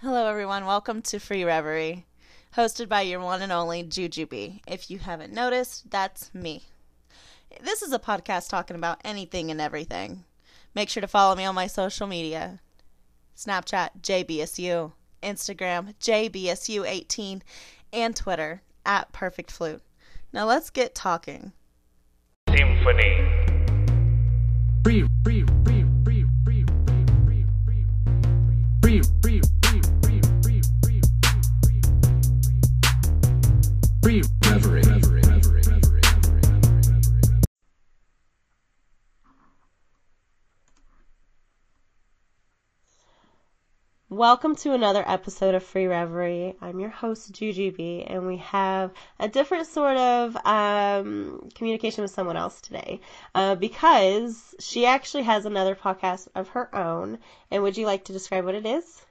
Hello, everyone. Welcome to Free Reverie, hosted by your one and only Jujubee. If you haven't noticed, that's me. This is a podcast talking about anything and everything. Make sure to follow me on my social media Snapchat, JBSU, Instagram, JBSU18, and Twitter, at Perfect Flute. Now let's get talking. Symphony. Free, free, free, Welcome to another episode of Free Reverie. I'm your host, Jujubee, and we have a different sort of um, communication with someone else today uh, because she actually has another podcast of her own. And would you like to describe what it is?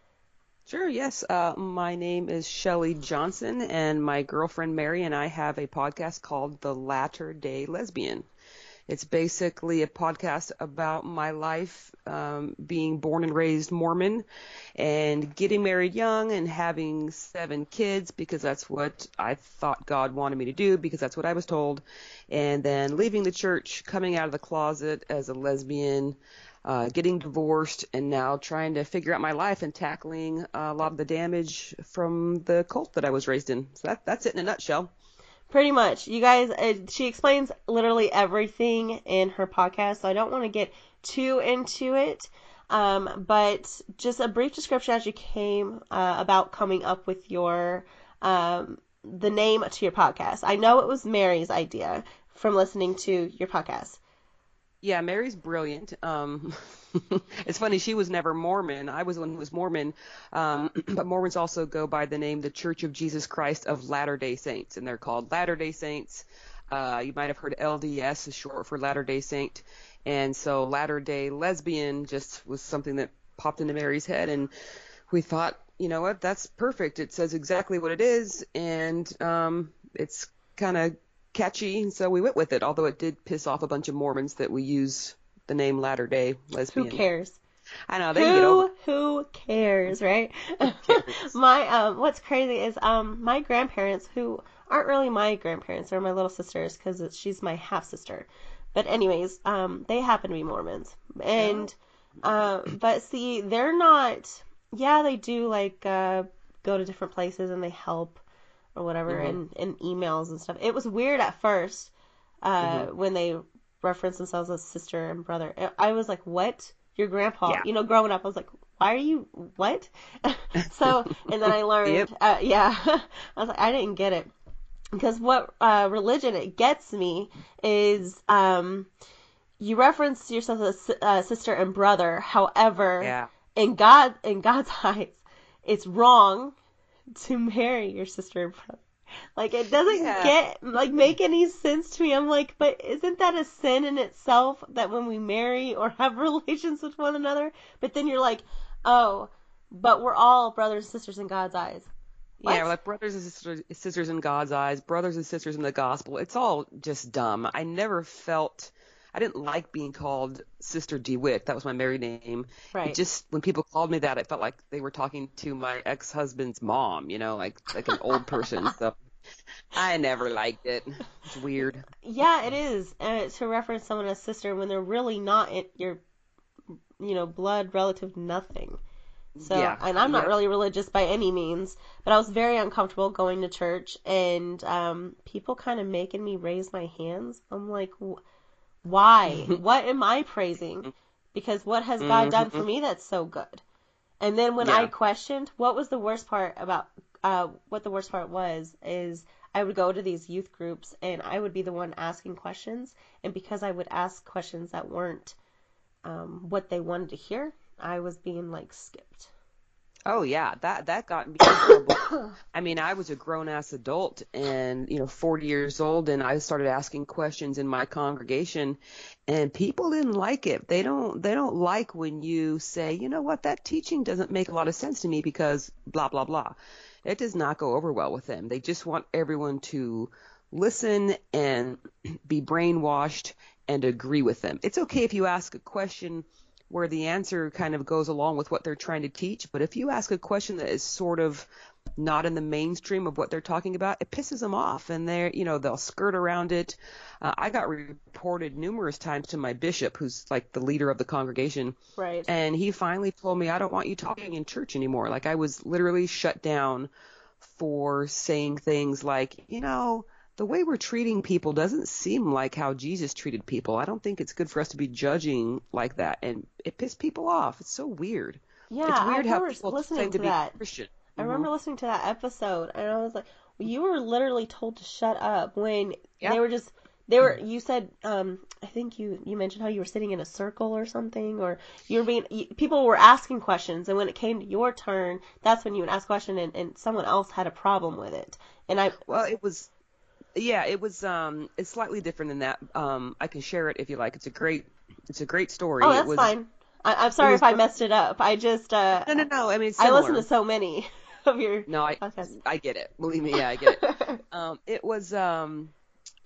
Sure, yes. Uh, my name is Shelly Johnson, and my girlfriend Mary and I have a podcast called The Latter Day Lesbian. It's basically a podcast about my life um, being born and raised Mormon and getting married young and having seven kids because that's what I thought God wanted me to do because that's what I was told. And then leaving the church, coming out of the closet as a lesbian, uh, getting divorced, and now trying to figure out my life and tackling a lot of the damage from the cult that I was raised in. So that, that's it in a nutshell. Pretty much. You guys, uh, she explains literally everything in her podcast, so I don't want to get too into it. Um, but just a brief description as you came uh, about coming up with your um, the name to your podcast. I know it was Mary's idea from listening to your podcast. Yeah, Mary's brilliant. Um, it's funny, she was never Mormon. I was the one who was Mormon. Um, but Mormons also go by the name the Church of Jesus Christ of Latter day Saints, and they're called Latter day Saints. Uh, you might have heard LDS is short for Latter day Saint. And so Latter day Lesbian just was something that popped into Mary's head, and we thought, you know what, that's perfect. It says exactly what it is, and um, it's kind of catchy, and so we went with it. Although it did piss off a bunch of Mormons that we use the name Latter Day Lesbian. Who cares? I know they can get over. Who who cares, right? my um, what's crazy is um, my grandparents who aren't really my grandparents, they're my little sisters because she's my half sister. But anyways, um, they happen to be Mormons, and uh, but see, they're not. Yeah, they do like uh, go to different places and they help or whatever, Mhm. and and emails and stuff. It was weird at first uh, Mhm. when they referenced themselves as sister and brother. I was like, what? Your grandpa? Yeah. You know, growing up, I was like, why are you what? so, and then I learned, Yep. uh, yeah, I was like, I didn't get it because what uh, religion it gets me is um, you reference yourself as uh, sister and brother. However, Yeah. in God in God's eyes, it's wrong to marry your sister and brother. Like it doesn't Yeah. get like make any sense to me. I'm like, but isn't that a sin in itself that when we marry or have relations with one another? But then you're like, oh, but we're all brothers and sisters in God's eyes. What? Yeah, like brothers and sisters, sisters in God's eyes, brothers and sisters in the gospel. It's all just dumb. I never felt, I didn't like being called Sister DeWitt. That was my married name. Right. It just when people called me that, it felt like they were talking to my ex-husband's mom. You know, like like an old person. So I never liked it. It's weird. Yeah, it is uh, to reference someone as sister when they're really not in your, you know, blood relative nothing. So, Yeah, and I'm not really religious by any means, but I was very uncomfortable going to church and um, people kind of making me raise my hands. I'm like, why? what am I praising? Because what has God done for me that's so good? And then when I questioned, what was the worst part about uh, what the worst part was is I would go to these youth groups and I would be the one asking questions, and because I would ask questions that weren't um, what they wanted to hear, I was being like skipped. Oh yeah, that that got me. I mean, I was a grown ass adult and you know 40 years old, and I started asking questions in my congregation, and people didn't like it. They don't they don't like when you say, you know what, that teaching doesn't make a lot of sense to me because blah blah blah. It does not go over well with them. They just want everyone to listen and be brainwashed and agree with them. It's okay if you ask a question where the answer kind of goes along with what they're trying to teach. But if you ask a question that is sort of not in the mainstream of what they're talking about, it pisses them off, and they're you know they'll skirt around it. Uh, I got reported numerous times to my bishop, who's like the leader of the congregation, Right. and he finally told me I don't want you talking in church anymore. Like I was literally shut down for saying things like, you know, the way we're treating people doesn't seem like how Jesus treated people. I don't think it's good for us to be judging like that, and it pissed people off. It's so weird. yeah, it's weird I how people listening to to be that. Christian. I remember listening to that episode, and I was like, well, "You were literally told to shut up when Yeah. they were just they were." You said, um, I think you you mentioned how you were sitting in a circle or something, or you were being you, people were asking questions, and when it came to your turn, that's when you would ask a question, and, and someone else had a problem with it, and I Well, it was, yeah, it was. Um, it's slightly different than that. Um, I can share it if you like. It's a great, it's a great story. oh that's was, fine. I, I'm sorry was- if I messed it up. I just uh, No, no, no. I mean, it's I listen to so many of your No, I, podcasts. I get it. Believe me, yeah, I get it. um, it was, um,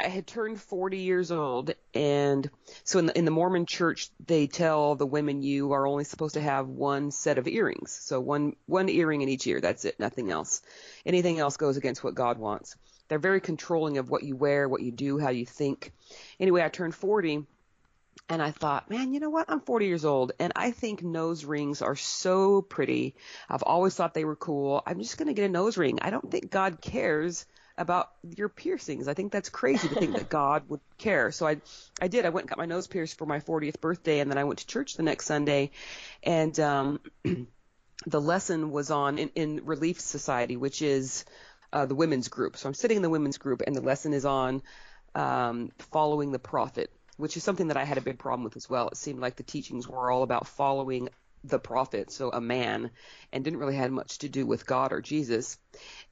I had turned 40 years old, and so in the in the Mormon Church, they tell the women you are only supposed to have one set of earrings, so one one earring in each ear. That's it, nothing else. Anything else goes against what God wants. They're very controlling of what you wear, what you do, how you think. Anyway, I turned 40 and I thought, man, you know what? I'm 40 years old and I think nose rings are so pretty. I've always thought they were cool. I'm just going to get a nose ring. I don't think God cares about your piercings. I think that's crazy to think that God would care. So I I did. I went and got my nose pierced for my 40th birthday and then I went to church the next Sunday and um the lesson was on in, in Relief Society, which is uh, the women's group. So I'm sitting in the women's group, and the lesson is on um, following the prophet, which is something that I had a big problem with as well. It seemed like the teachings were all about following the prophet, so a man, and didn't really have much to do with God or Jesus.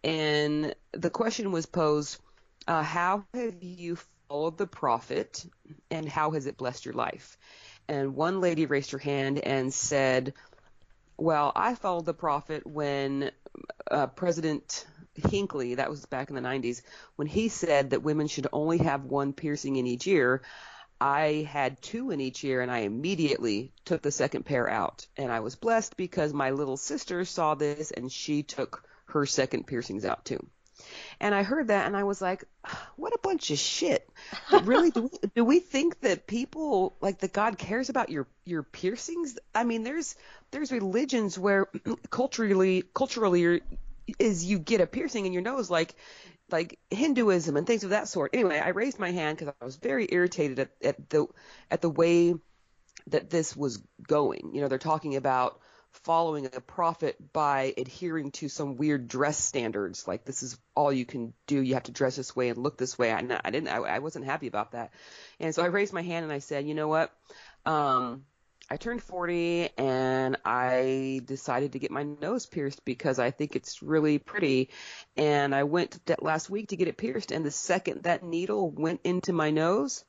And the question was posed, uh, how have you followed the prophet, and how has it blessed your life? And one lady raised her hand and said, well, I followed the prophet when uh, President Hinckley, that was back in the 90s, when he said that women should only have one piercing in each ear. I had two in each ear and I immediately took the second pair out. And I was blessed because my little sister saw this and she took her second piercings out too. And I heard that and I was like, what a bunch of shit. But really, do we, do we think that people, like that God cares about your, your piercings? I mean, there's, there's religions where culturally, culturally is you get a piercing in your nose, like, like Hinduism and things of that sort. Anyway, I raised my hand because I was very irritated at, at the, at the way that this was going. You know, they're talking about following a prophet by adhering to some weird dress standards. Like this is all you can do. You have to dress this way and look this way. I, I didn't. I, I wasn't happy about that. And so I raised my hand and I said, you know what? Um, I turned 40 and I decided to get my nose pierced because I think it's really pretty. And I went that last week to get it pierced. And the second that needle went into my nose,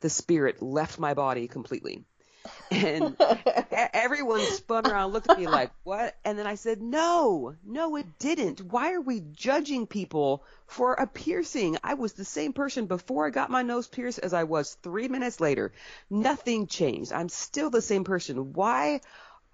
the spirit left my body completely. And everyone spun around, looked at me like, "What?" And then I said, "No, no, it didn't. Why are we judging people for a piercing? I was the same person before I got my nose pierced as I was three minutes later. Nothing changed. I'm still the same person. Why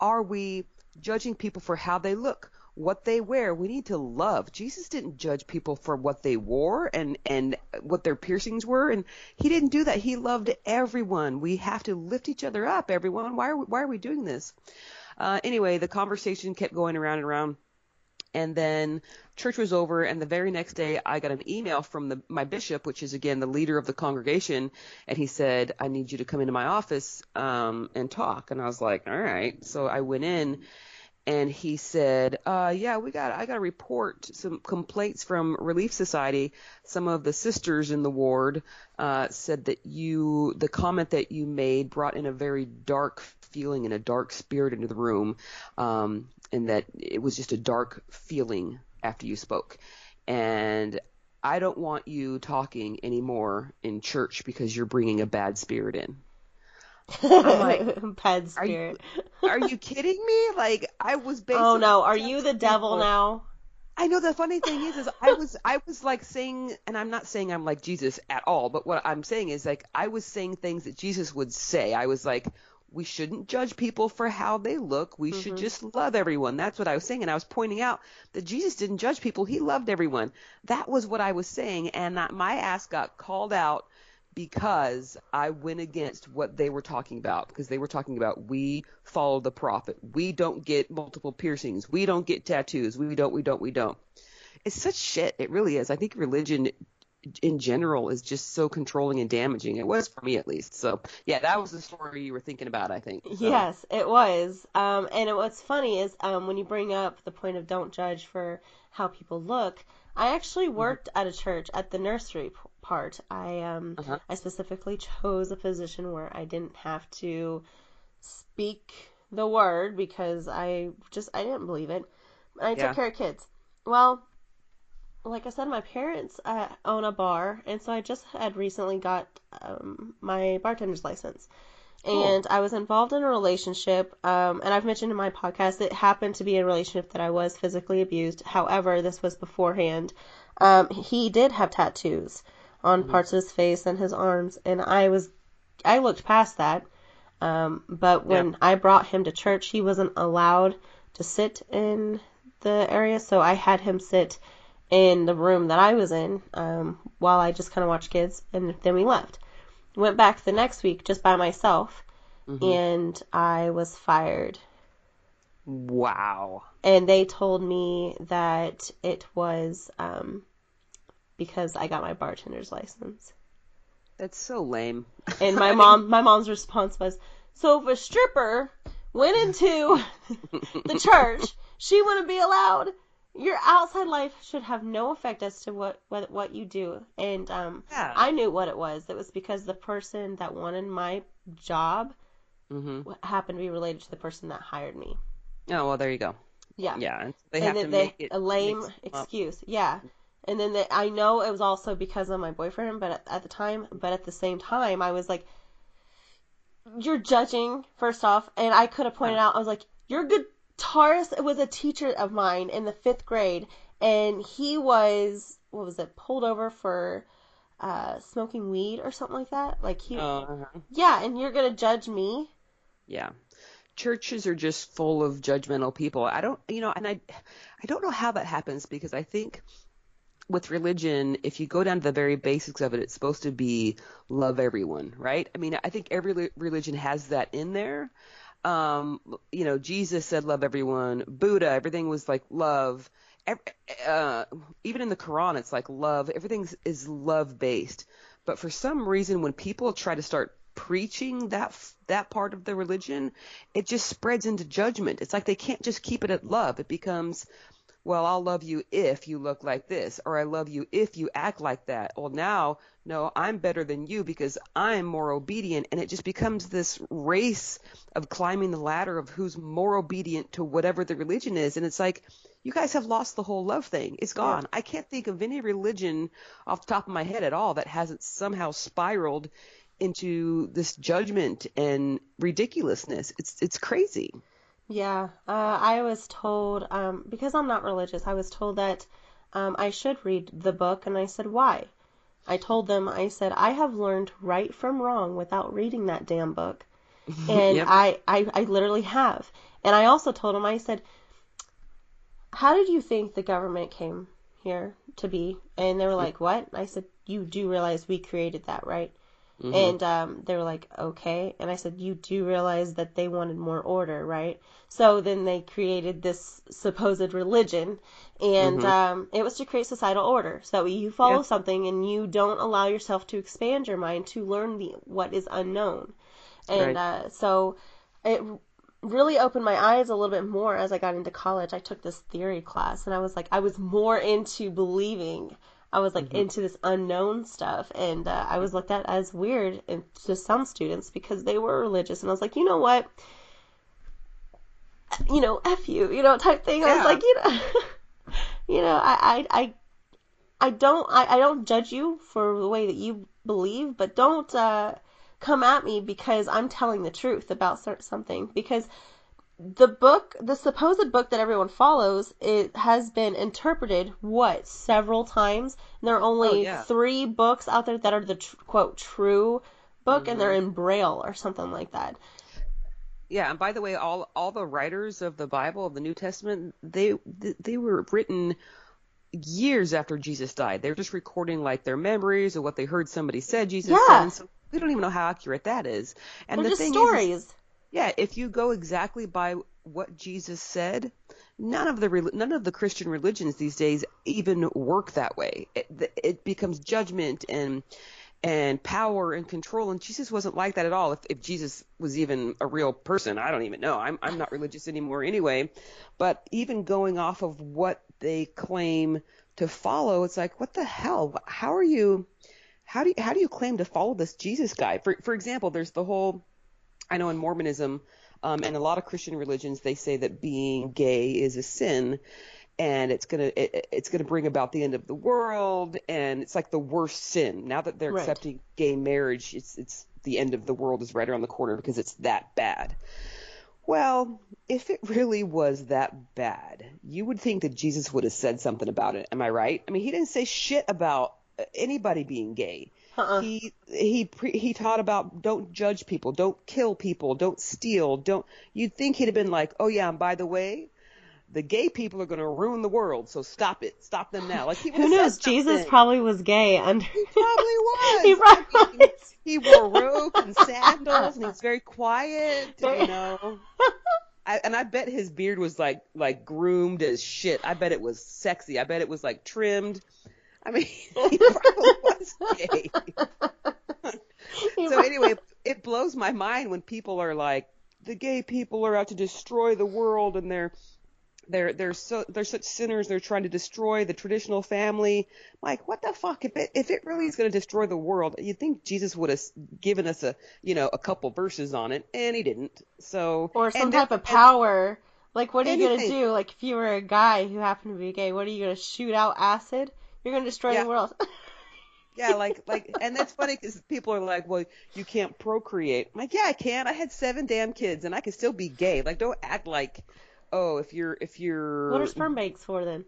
are we judging people for how they look?" What they wear. We need to love. Jesus didn't judge people for what they wore and and what their piercings were, and he didn't do that. He loved everyone. We have to lift each other up, everyone. Why are we, why are we doing this? Uh, anyway, the conversation kept going around and around. And then church was over, and the very next day, I got an email from the, my bishop, which is again the leader of the congregation, and he said, "I need you to come into my office um, and talk." And I was like, "All right." So I went in, and he said, uh, "Yeah, we got I got to report some complaints from Relief Society. Some of the sisters in the ward uh, said that you the comment that you made brought in a very dark feeling and a dark spirit into the room, um, and that it was just a dark feeling after you spoke, and." I don't want you talking anymore in church because you're bringing a bad spirit in. I'm like, Bad are you- Are you kidding me? Like I was oh, basically. Oh no, are you the devil now? I know the funny thing is, is I was I was like saying, and I'm not saying I'm like Jesus at all, but what I'm saying is like I was saying things that Jesus would say. I was like, we shouldn't judge people for how they look. We should mm-hmm. just love everyone. That's what I was saying. And I was pointing out that Jesus didn't judge people. He loved everyone. That was what I was saying. And that my ass got called out because I went against what they were talking about because they were talking about we follow the prophet. We don't get multiple piercings. We don't get tattoos. We don't, we don't, we don't. It's such shit. It really is. I think religion in general is just so controlling and damaging. It was for me at least. So yeah, that was the story you were thinking about, I think. So, Yes, it was. Um, and it, what's funny is um, when you bring up the point of don't judge for how people look. I actually worked at a church at the nursery part. I um, Uh-huh. I specifically chose a position where I didn't have to speak the word because I just I didn't believe it. I Yeah. took care of kids. Well, like I said, my parents uh, own a bar, and so I just had recently got um, my bartender's license. And I was involved in a relationship, um, and I've mentioned in my podcast it happened to be a relationship that I was physically abused. However, this was beforehand. Um, he did have tattoos on parts of his face and his arms, and I was, I looked past that. Um, but when I brought him to church, he wasn't allowed to sit in the area, so I had him sit in the room that I was in um, while I just kind of watched kids, and then we left. Went back the next week just by myself, and I was fired. Wow. And they told me that it was um, because I got my bartender's license. That's so lame. And my mom, my mom's response was, "So if a stripper went into the church, she wouldn't be allowed. Your outside life should have no effect as to what what, what you do." And um, Yeah. I knew what it was. It was because the person that wanted my job hmm happened to be related to the person that hired me. Oh well, there you go. Yeah. Yeah, they and have to they make it a lame 'em up. excuse. Yeah. And then they, I know it was also because of my boyfriend, but at, at the time, but at the same time, I was like, "You're judging." First off, and I could have pointed out, I was like, "Your guitarist was a teacher of mine in the fifth grade, and he was what was it? Pulled over for uh, smoking weed or something like that. Like he, uh-huh. yeah, and you're gonna judge me." Yeah. Churches are just full of judgmental people. I don't, you know, and I, I don't know how that happens because I think with religion, if you go down to the very basics of it, it's supposed to be love everyone, right? I mean, I think every religion has that in there. Um, you know, Jesus said love everyone. Buddha, everything was like love. Ev- Uh, even in the Quran, it's like love. Everything is love based. But for some reason, when people try to start preaching that that part of the religion, it just spreads into judgment. It's like they can't just keep it at love. It becomes, well, I'll love you if you look like this, or I love you if you act like that. Well, now, no, I'm better than you because I'm more obedient, and it just becomes this race of climbing the ladder of who's more obedient to whatever the religion is, and it's like. You guys have lost the whole love thing. It's gone. I can't think of any religion off the top of my head at all that hasn't somehow spiraled into this judgment and ridiculousness. It's it's crazy. Yeah, uh, I was told um, because I'm not religious. I was told that um, I should read the book, and I said why. I told them I said I have learned right from wrong without reading that damn book, and Yep. I, I I literally have. And I also told them I said, how did you think the government came here to be? And they were like, what? I said, you do realize we created that, right? And um, they were like, okay. And I said, you do realize that they wanted more order, right? So then they created this supposed religion, and um, it was to create societal order. So that way you follow Yeah. something and you don't allow yourself to expand your mind to learn the what is unknown. And Right. uh, so it really opened my eyes a little bit more as I got into college. I took this theory class, and I was like, I was more into believing. I was like into this unknown stuff, and uh, I was looked at as weird and to some students because they were religious, and I was like, you know what, you know, f you, you know, type thing. I was like, you know, you know, I, I, I, I don't, I, I don't judge you for the way that you believe, but don't uh, come at me because I'm telling the truth about something because the book, the supposed book that everyone follows, it has been interpreted what several times. And there are only Oh, yeah. three books out there that are the tr- quote true book, and they're mm-hmm. in braille or something like that. Yeah, and by the way, all all the writers of the Bible, of the New Testament, they they were written years after Jesus died. They're just recording like their memories or what they heard somebody said Jesus Yeah. said. So we don't even know how accurate that is. And They're the just thing is- stories. Yeah, if you go exactly by what Jesus said, none of the none of the Christian religions these days even work that way. It, it becomes judgment and and power and control, and Jesus wasn't like that at all. If, if Jesus was even a real person, I don't even know. I'm I'm not religious anymore anyway. But even going off of what they claim to follow, it's like, what the hell? How are you? How do you, how do you claim to follow this Jesus guy? For for example, there's the whole I know in Mormonism um, and a lot of Christian religions, they say that being gay is a sin, and it's gonna it, it's gonna bring about the end of the world, and it's like the worst sin. Now that they're Right. accepting gay marriage, it's it's the end of the world is right around the corner because it's that bad. Well, if it really was that bad, you would think that Jesus would have said something about it. Am I right? I mean, he didn't say shit about uh, anybody being gay. Uh-uh. He he pre- he taught about don't judge people, don't kill people, don't steal, don't. You'd think he'd have been like, oh yeah, and by the way, the gay people are going to ruin the world, so stop it, stop them now. Like he Who knows? Jesus probably was gay and He probably was. He probably I mean, was. he wore robes and sandals, and he's very quiet. You know. I, and I bet his beard was like like groomed as shit. I bet it was sexy. I bet it was like trimmed. I mean, he probably was gay. So anyway, it blows my mind when people are like, the gay people are out to destroy the world, and they're they're they're so they're such sinners. They're trying to destroy the traditional family. Like, what the fuck? If it if it really is going to destroy the world, you'd think Jesus would have given us a you know a couple verses on it, and he didn't. So or some type that- of power. Like, what are you gonna do? Like, if you were a guy who happened to be gay, what are you gonna shoot out acid? You're gonna destroy Yeah. the world. Yeah, like like, and that's funny because people are like, well, you can't procreate. I'm like, yeah, I can. I had seven damn kids, and I can still be gay. Like, don't act like, oh, if you're if you're. what are sperm banks for then?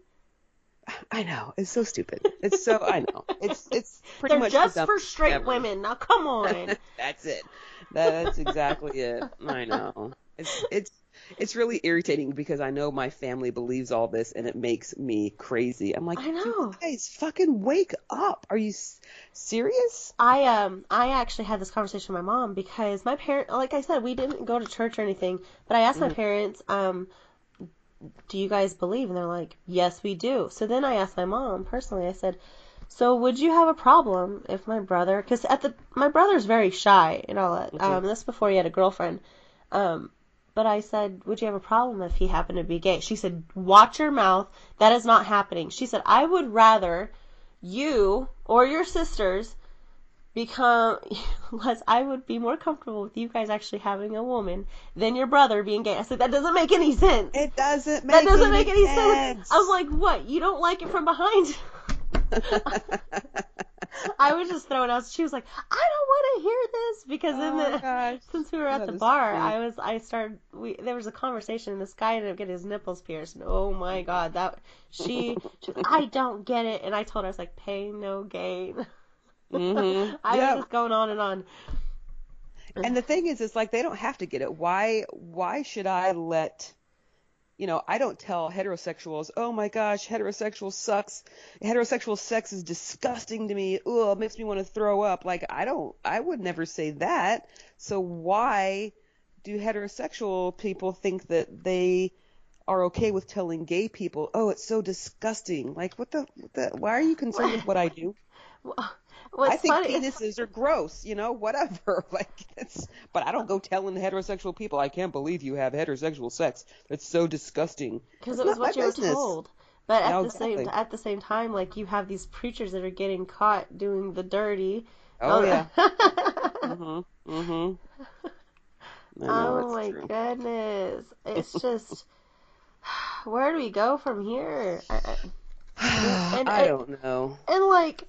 I know it's so stupid. It's so I know it's it's pretty They're much just for straight ever. women. Now, come on. That's it. That's exactly it. I know. It's it's it's really irritating because I know my family believes all this and it makes me crazy. I'm like, I know. "You guys, fucking wake up. Are you s- serious? I um I actually had this conversation with my mom because my parent like I said we didn't go to church or anything but I asked my parents um do you guys believe and they're like yes we do so then I asked my mom personally I said so would you have a problem if my brother because at the my brother's very shy and all that um this before he had a girlfriend um but I said, would you have a problem if he happened to be gay? She said, watch your mouth. That is not happening. She said, I would rather you or your sisters become less I would be more comfortable with you guys actually having a woman than your brother being gay. I said that doesn't make any sense. It doesn't make that doesn't any make any sense. sense. I was like, "What? You don't like it from behind?" I was just throwing out. She was like, "I don't want to hear this because oh in the gosh. since we were at That the bar, funny. I was I started we there was a conversation and this guy ended up getting his nipples pierced. And oh my god, that she, she I don't get it and I told her I was like pain no gain. hmm I yeah. was just going on and on. And the thing is, it's like they don't have to get it. Why? Why should I let? You know, I don't tell heterosexuals, oh my gosh, heterosexual sucks. Heterosexual sex is disgusting to me. Ugh, it makes me want to throw up. Like I don't, I would never say that. So why do heterosexual people think that they are okay with telling gay people, oh, it's so disgusting? Like what the, what the why are you concerned with what I do? What's I think funny penises are gross, you know, whatever. Like it's, but I don't go telling heterosexual people, I can't believe you have heterosexual sex. That's so disgusting. because it was what you business. were told. But at No, the same at the same time, like you have these preachers that are getting caught doing the dirty. Oh yeah. oh Mhm. Mhm. I know, it's my true. goodness! It's just where do we go from here? I, I, and I don't know. and like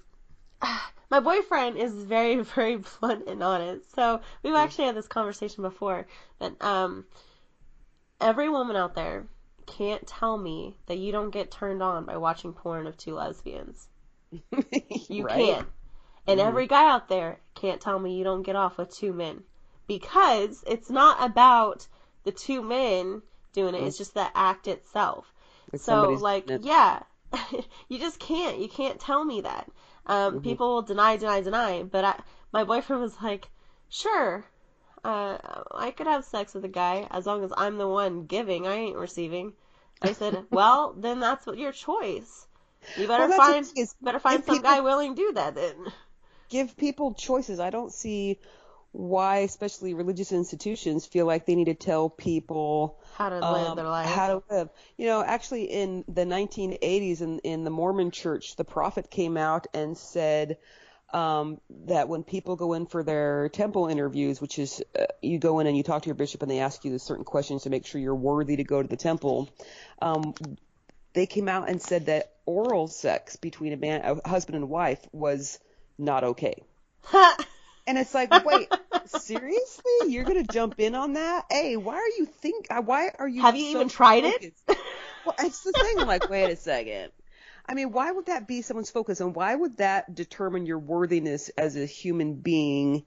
my boyfriend is very very blunt and honest so we've actually had this conversation before that um every woman out there can't tell me that you don't get turned on by watching porn of two lesbians you Right? can't and Mhm. every guy out there can't tell me you don't get off with two men because it's not about the two men doing it. It's just the act itself. So like yeah, you just can't. You can't tell me that. Um, Mm-hmm. People will deny, deny, deny. But I, my boyfriend was like, sure, uh, I could have sex with a guy as long as I'm the one giving. I ain't receiving. I said, well, then that's what your choice. You better Well, find better find some people- guy willing to do that then. give people choices. I don't see why, especially religious institutions, feel like they need to tell people How to live um, their life. how to live. You know, actually, in the 1980s, in in the Mormon Church, the prophet came out and said um, that when people go in for their temple interviews, which is uh, you go in and you talk to your bishop and they ask you certain questions to make sure you're worthy to go to the temple. Um, they came out and said that oral sex between a man, a husband and wife, was not okay. And it's like, wait, seriously? You're gonna jump in on that? Hey, why are you think? uh, Why are you? Have you so even tried it? Well, it's the thing. I'm like, wait a second. I mean, why would that be someone's focus, and why would that determine your worthiness as a human being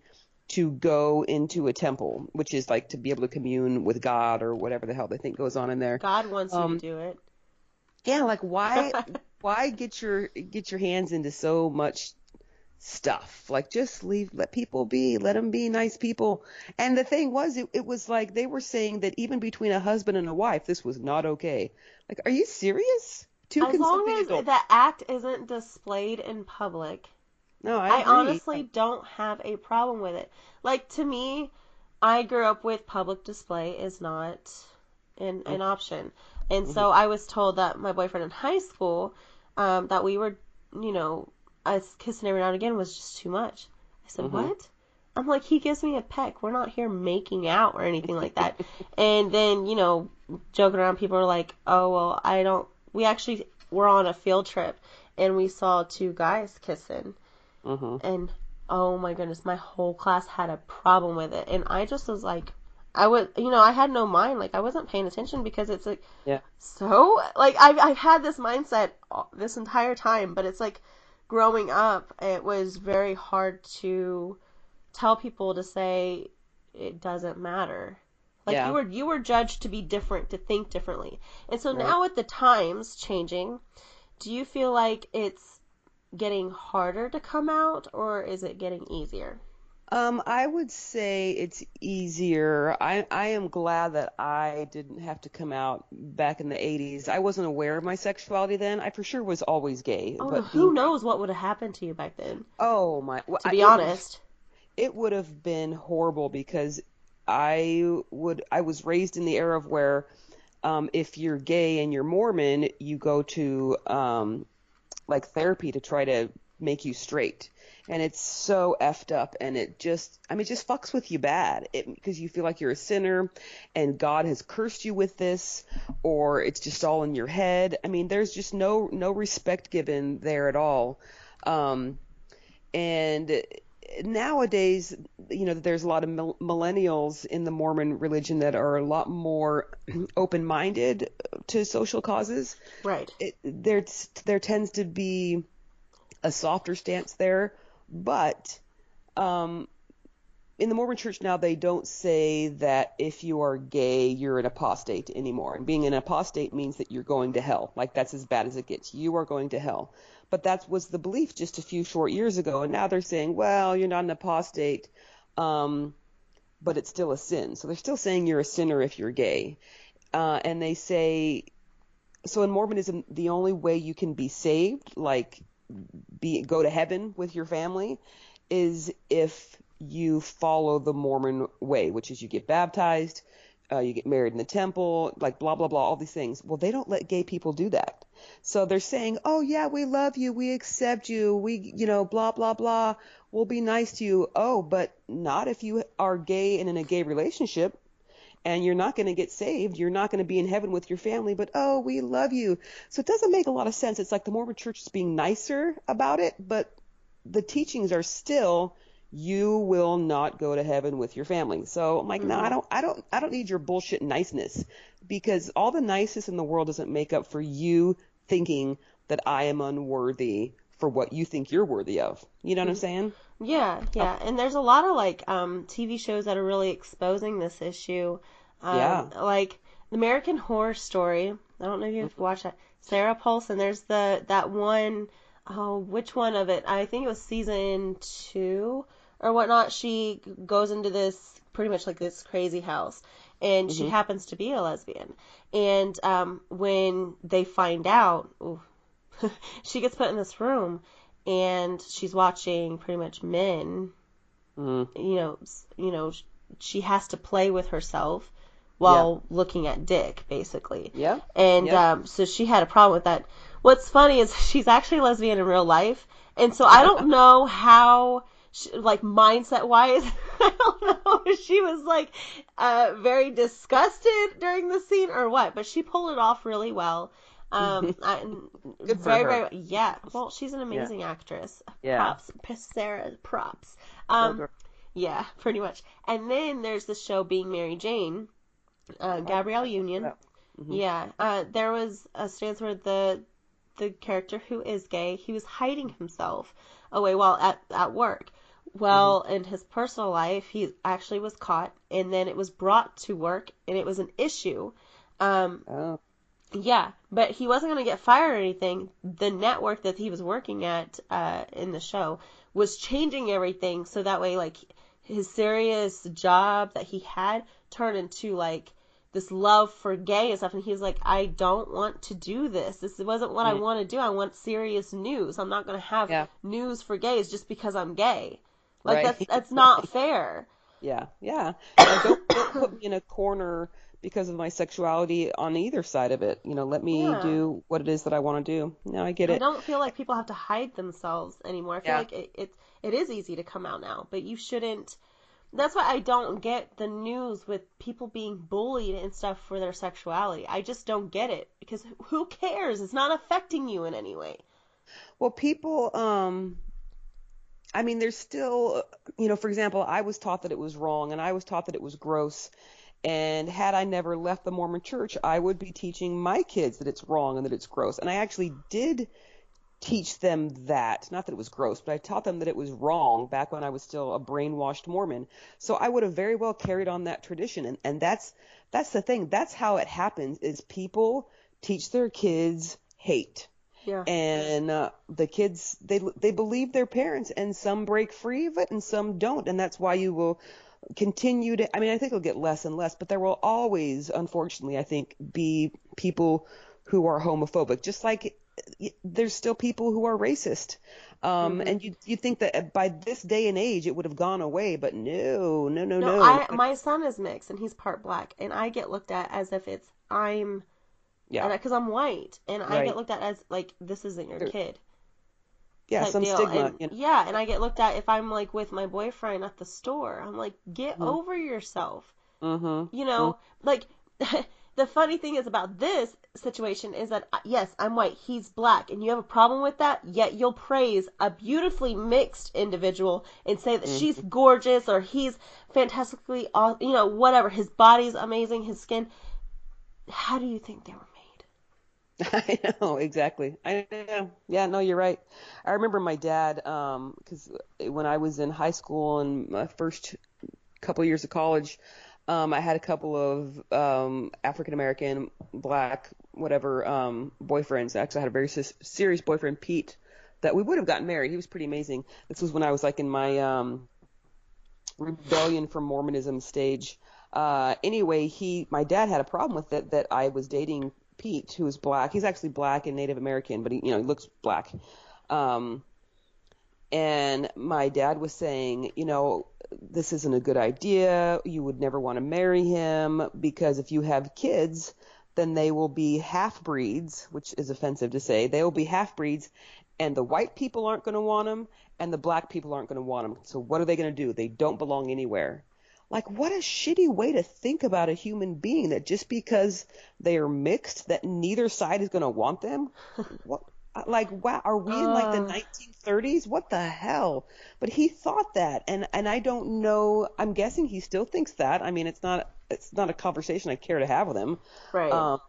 to go into a temple, which is like to be able to commune with God or whatever the hell they think goes on in there? God wants you Um, to do it. Yeah, like why why get your get your hands into so much stuff? Like just leave let people be, let them be nice people. And the thing was it, it was like they were saying that even between a husband and a wife this was not okay. Like are you serious? Two As long as adults. the act isn't displayed in public, No, I, I honestly don't have a problem with it. Like to me, I grew up with public display is not an, an option. And so I was told that my boyfriend in high school, um, that we were, you know, us kissing every now and again was just too much. I said, What? I'm like, he gives me a peck. We're not here making out or anything like that. and then, you know, joking around, people are like, Oh, well, I don't. We actually were on a field trip and we saw two guys kissing Mhm. and oh my goodness, my whole class had a problem with it, and I just was like, I was, you know, I had no mind, like I wasn't paying attention because it's like, Yeah. so like I've I've had this mindset this entire time, but it's like growing up, it was very hard to tell people to say it doesn't matter. Like Yeah. you were you were judged to be different, to think differently. And so Right. now with the times changing, do you feel like it's getting harder to come out or is it getting easier? Um, I would say it's easier. I I am glad that I didn't have to come out back in the 80s. I wasn't aware of my sexuality then. I for sure was always gay. Oh, but who knows what would have happened to you back then? Oh my! well, To I- be it honest. it would have been horrible because I would I was raised in the era of where um, if you're gay and you're Mormon, you go to um, like therapy to try to make you straight, and it's so effed up, and it just I mean it just fucks with you bad because you feel like you're a sinner, and God has cursed you with this, or it's just all in your head. I mean, there's just no no respect given there at all. Um, and nowadays, you know, there's a lot of millennials in the Mormon religion that are a lot more open-minded to social causes. Right. It, there, there tends to be a softer stance there, but um, in the Mormon Church now, they don't say that if you are gay, you're an apostate anymore. And being an apostate means that you're going to hell. Like that's as bad as it gets. You are going to hell. But that was the belief just a few short years ago. And now they're saying, well, you're not an apostate, um, but it's still a sin. So they're still saying you're a sinner if you're gay. Uh, and they say, so in Mormonism, the only way you can be saved, like be go to heaven with your family, is if you follow the Mormon way, which is you get baptized, uh, you get married in the temple, like blah blah blah, all these things. Well, they don't let gay people do that. So they're saying, "Oh yeah, we love you, we accept you, we you know blah blah blah, we'll be nice to you." Oh, but not if you are gay and in a gay relationship. And you're not going to get saved. You're not going to be in heaven with your family, but oh, we love you. So it doesn't make a lot of sense. It's like the Mormon church is being nicer about it, but the teachings are still you will not go to heaven with your family. So I'm like, no, I mm-hmm. don't, I don't, I don't need your bullshit niceness because all the niceness in the world doesn't make up for you thinking that I am unworthy for what you think you're worthy of. You know what I'm saying? Yeah, yeah. And there's a lot of like um TV shows that are really exposing this issue. Um, Yeah. Like American Horror Story. I don't know if you've watched that. Sarah Paulson. There's the that one oh which one of it? I think it was season two or whatnot. She goes into this pretty much like this crazy house, and she happens to be a lesbian. And um, when they find out, ooh, she gets put in this room, and she's watching pretty much men. Mm. You know, you know, she has to play with herself while looking at Dick, basically. Yeah. And Yep. um, so she had a problem with that. What's funny is she's actually lesbian in real life, and so I don't know how, she, like mindset wise, I don't know she was like uh, very disgusted during the scene or what, but she pulled it off really well. Um, I, Good very, very, yeah. Well, she's an amazing actress. Yeah. Props, Sarah. Props. Um, yeah, pretty much. And then there's the show Being Mary Jane, uh, Gabrielle Union. Yeah. Mhm. Yeah, uh, there was a stance where the the character who is gay, he was hiding himself away while at at work. Well, in his personal life, he actually was caught, and then it was brought to work, and it was an issue. Um, Oh. Yeah, but he wasn't going to get fired or anything. The network that he was working at uh, in the show was changing everything so that way, like, his serious job that he had turned into, like, this love for gay and stuff. And he was like, I don't want to do this. This wasn't what I want to do. I want serious news. I'm not going to have Yeah. news for gays just because I'm gay. Like, Right. that's, that's not fair. Yeah, yeah. Don't, don't put me in a corner because of my sexuality on either side of it. You know, let me Yeah. do what it is that I want to do. No, I get it. I don't feel like people have to hide themselves anymore. I feel Yeah. like it, it it is easy to come out now, but you shouldn't. That's why I don't get the news with people being bullied and stuff for their sexuality. I just don't get it because who cares? It's not affecting you in any way. Well, people, um, I mean, there's still, you know, for example, I was taught that it was wrong and I was taught that it was gross. And had I never left the Mormon church, I would be teaching my kids that it's wrong and that it's gross. And I actually did teach them that. Not that it was gross, but I taught them that it was wrong back when I was still a brainwashed Mormon. So I would have very well carried on that tradition. And, and that's, that's the thing. That's how it happens is people teach their kids hate Yeah. and uh, the kids they they believe their parents and some break free of it and some don't and that's why you will continue to I mean I think it'll get less and less but there will always unfortunately I think be people who are homophobic just like there's still people who are racist. Um and you you think that by this day and age it would have gone away but no no no no, no, I my son is mixed and he's part black, and I get looked at as if it's I'm yeah. because I'm white, and I get looked at as like this isn't your kid. Yeah some deal. stigma And, you know? Yeah, and I get looked at if I'm like with my boyfriend at the store. I'm like, get Mm-hmm. over yourself. Mm-hmm. You know, like the funny thing is about this situation is that uh, yes, I'm white, he's black, and you have a problem with that. Yet you'll praise a beautifully mixed individual and say that she's Mm-hmm. gorgeous or he's fantastically, you know, whatever. His body's amazing, his skin. How do you think they were? I know exactly. I know. Yeah, no, you're right. I remember my dad, um, 'cause when I was in high school and my first couple years of college, um, I had a couple of um, African American, black, whatever um, boyfriends. Actually, I had a very serious boyfriend, Pete, that we would have gotten married. He was pretty amazing. This was when I was like in my um, rebellion from Mormonism stage. Uh, anyway, he, my dad had a problem with it that I was dating Pete, who is black. He's actually black and Native American, but he, you know, he looks black. Um, and my dad was saying, you know, this isn't a good idea. You would never want to marry him because if you have kids, then they will be half breeds, which is offensive to say. They will be half breeds, and the white people aren't going to want them, and the black people aren't going to want them. So what are they going to do? They don't belong anywhere. Like, what a shitty way to think about a human being that just because they are mixed, that neither side is going to want them. What? Like, wow, are we in like the Uh. 1930s? What the hell? But he thought that, and and I don't know. I'm guessing he still thinks that. I mean, it's not it's not a conversation I care to have with him. Right. Um,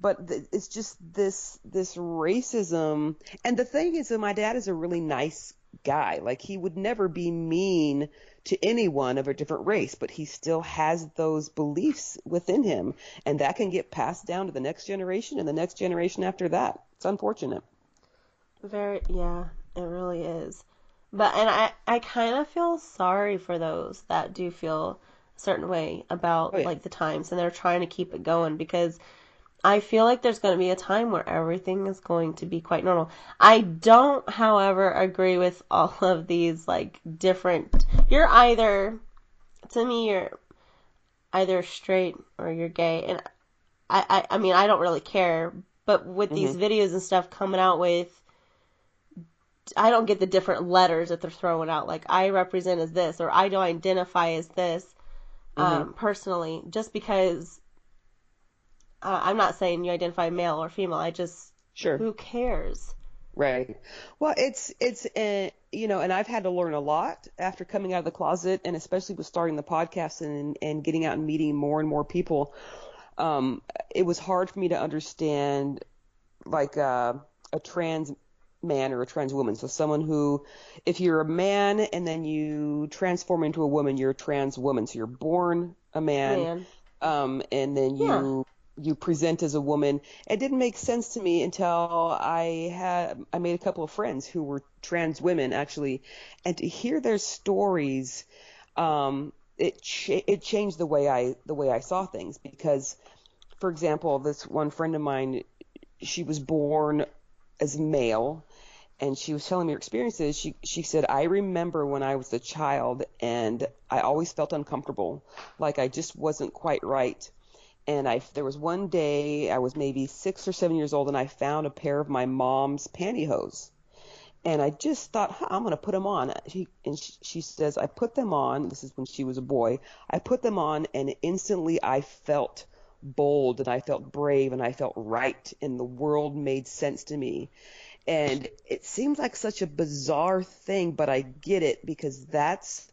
but th- it's just this this racism. And the thing is that my dad is a really nice guy. Like he would never be mean to anyone of a different race, but he still has those beliefs within him, and that can get passed down to the next generation and the next generation after that. It's unfortunate. Very, yeah, it really is. But and I I kind of feel sorry for those that do feel a certain way about Oh, yeah. like the times and they're trying to keep it going because I feel like there's going to be a time where everything is going to be quite normal. I don't, however, agree with all of these like different. You're either to me you're either straight or you're gay and I I, I mean I don't really care, but with these videos and stuff coming out with I don't get the different letters that they're throwing out. Like I represent as this, or I don't identify as this. Um, personally, just because uh, I'm not saying you identify male or female. I just Sure. who cares? Right. Well, it's it's uh, you know, and I've had to learn a lot after coming out of the closet, and especially with starting the podcast and and getting out and meeting more and more people. Um, it was hard for me to understand like uh, a trans man or a trans woman. So someone who, if you're a man and then you transform into a woman, you're a trans woman. So you're born a man, Man, um, and then you you present as a woman. It didn't make sense to me until I had I made a couple of friends who were trans women actually, and to hear their stories, um, it cha- it changed the way I the way I saw things because, for example, this one friend of mine, she was born as male and she was telling me her experiences. She she said, I remember when I was a child and I always felt uncomfortable, like I just wasn't quite right. And I there was one day I was maybe six or seven years old and I found a pair of my mom's pantyhose. And I just thought, huh, I'm to put them on. She, and she, she says, I put them on. This is when she was a boy. I put them on, and instantly I felt bold and I felt brave and I felt right, and the world made sense to me. And it seems like such a bizarre thing, but I get it because that's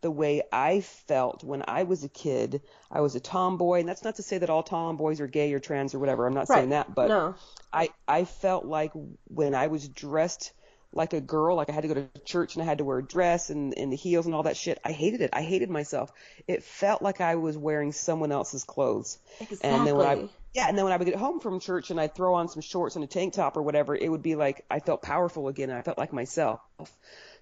the way I felt when I was a kid. I was a tomboy, and that's not to say that all tomboys are gay or trans or whatever. I'm not saying that, but no, I I felt like when I was dressed like a girl, like I had to go to church and I had to wear a dress and, and the heels and all that shit. I hated it. I hated myself. It felt like I was wearing someone else's clothes. And then when I Exactly. yeah, and then when I would get home from church and I'd throw on some shorts and a tank top or whatever, it would be like I felt powerful again and I felt like myself.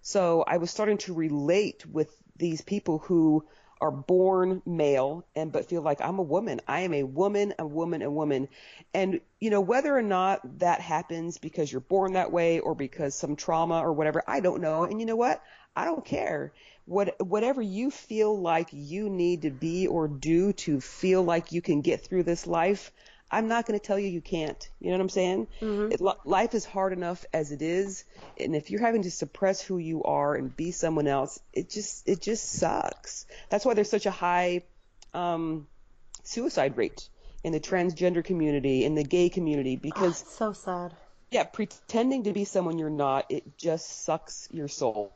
So I was starting to relate with these people who are born male and but feel like I'm a woman. I am a woman, a woman, a woman. And you know, whether or not that happens because you're born that way or because some trauma or whatever, I don't know. And you know what? I don't care. What whatever you feel like you need to be or do to feel like you can get through this life, I'm not going to tell you you can't. You know what I'm saying? It, life is hard enough as it is, and if you're having to suppress who you are and be someone else, it just it just sucks. That's why there's such a high um, suicide rate in the transgender community, in the gay community, because It's so sad. yeah, pretending to be someone you're not, it just sucks your soul.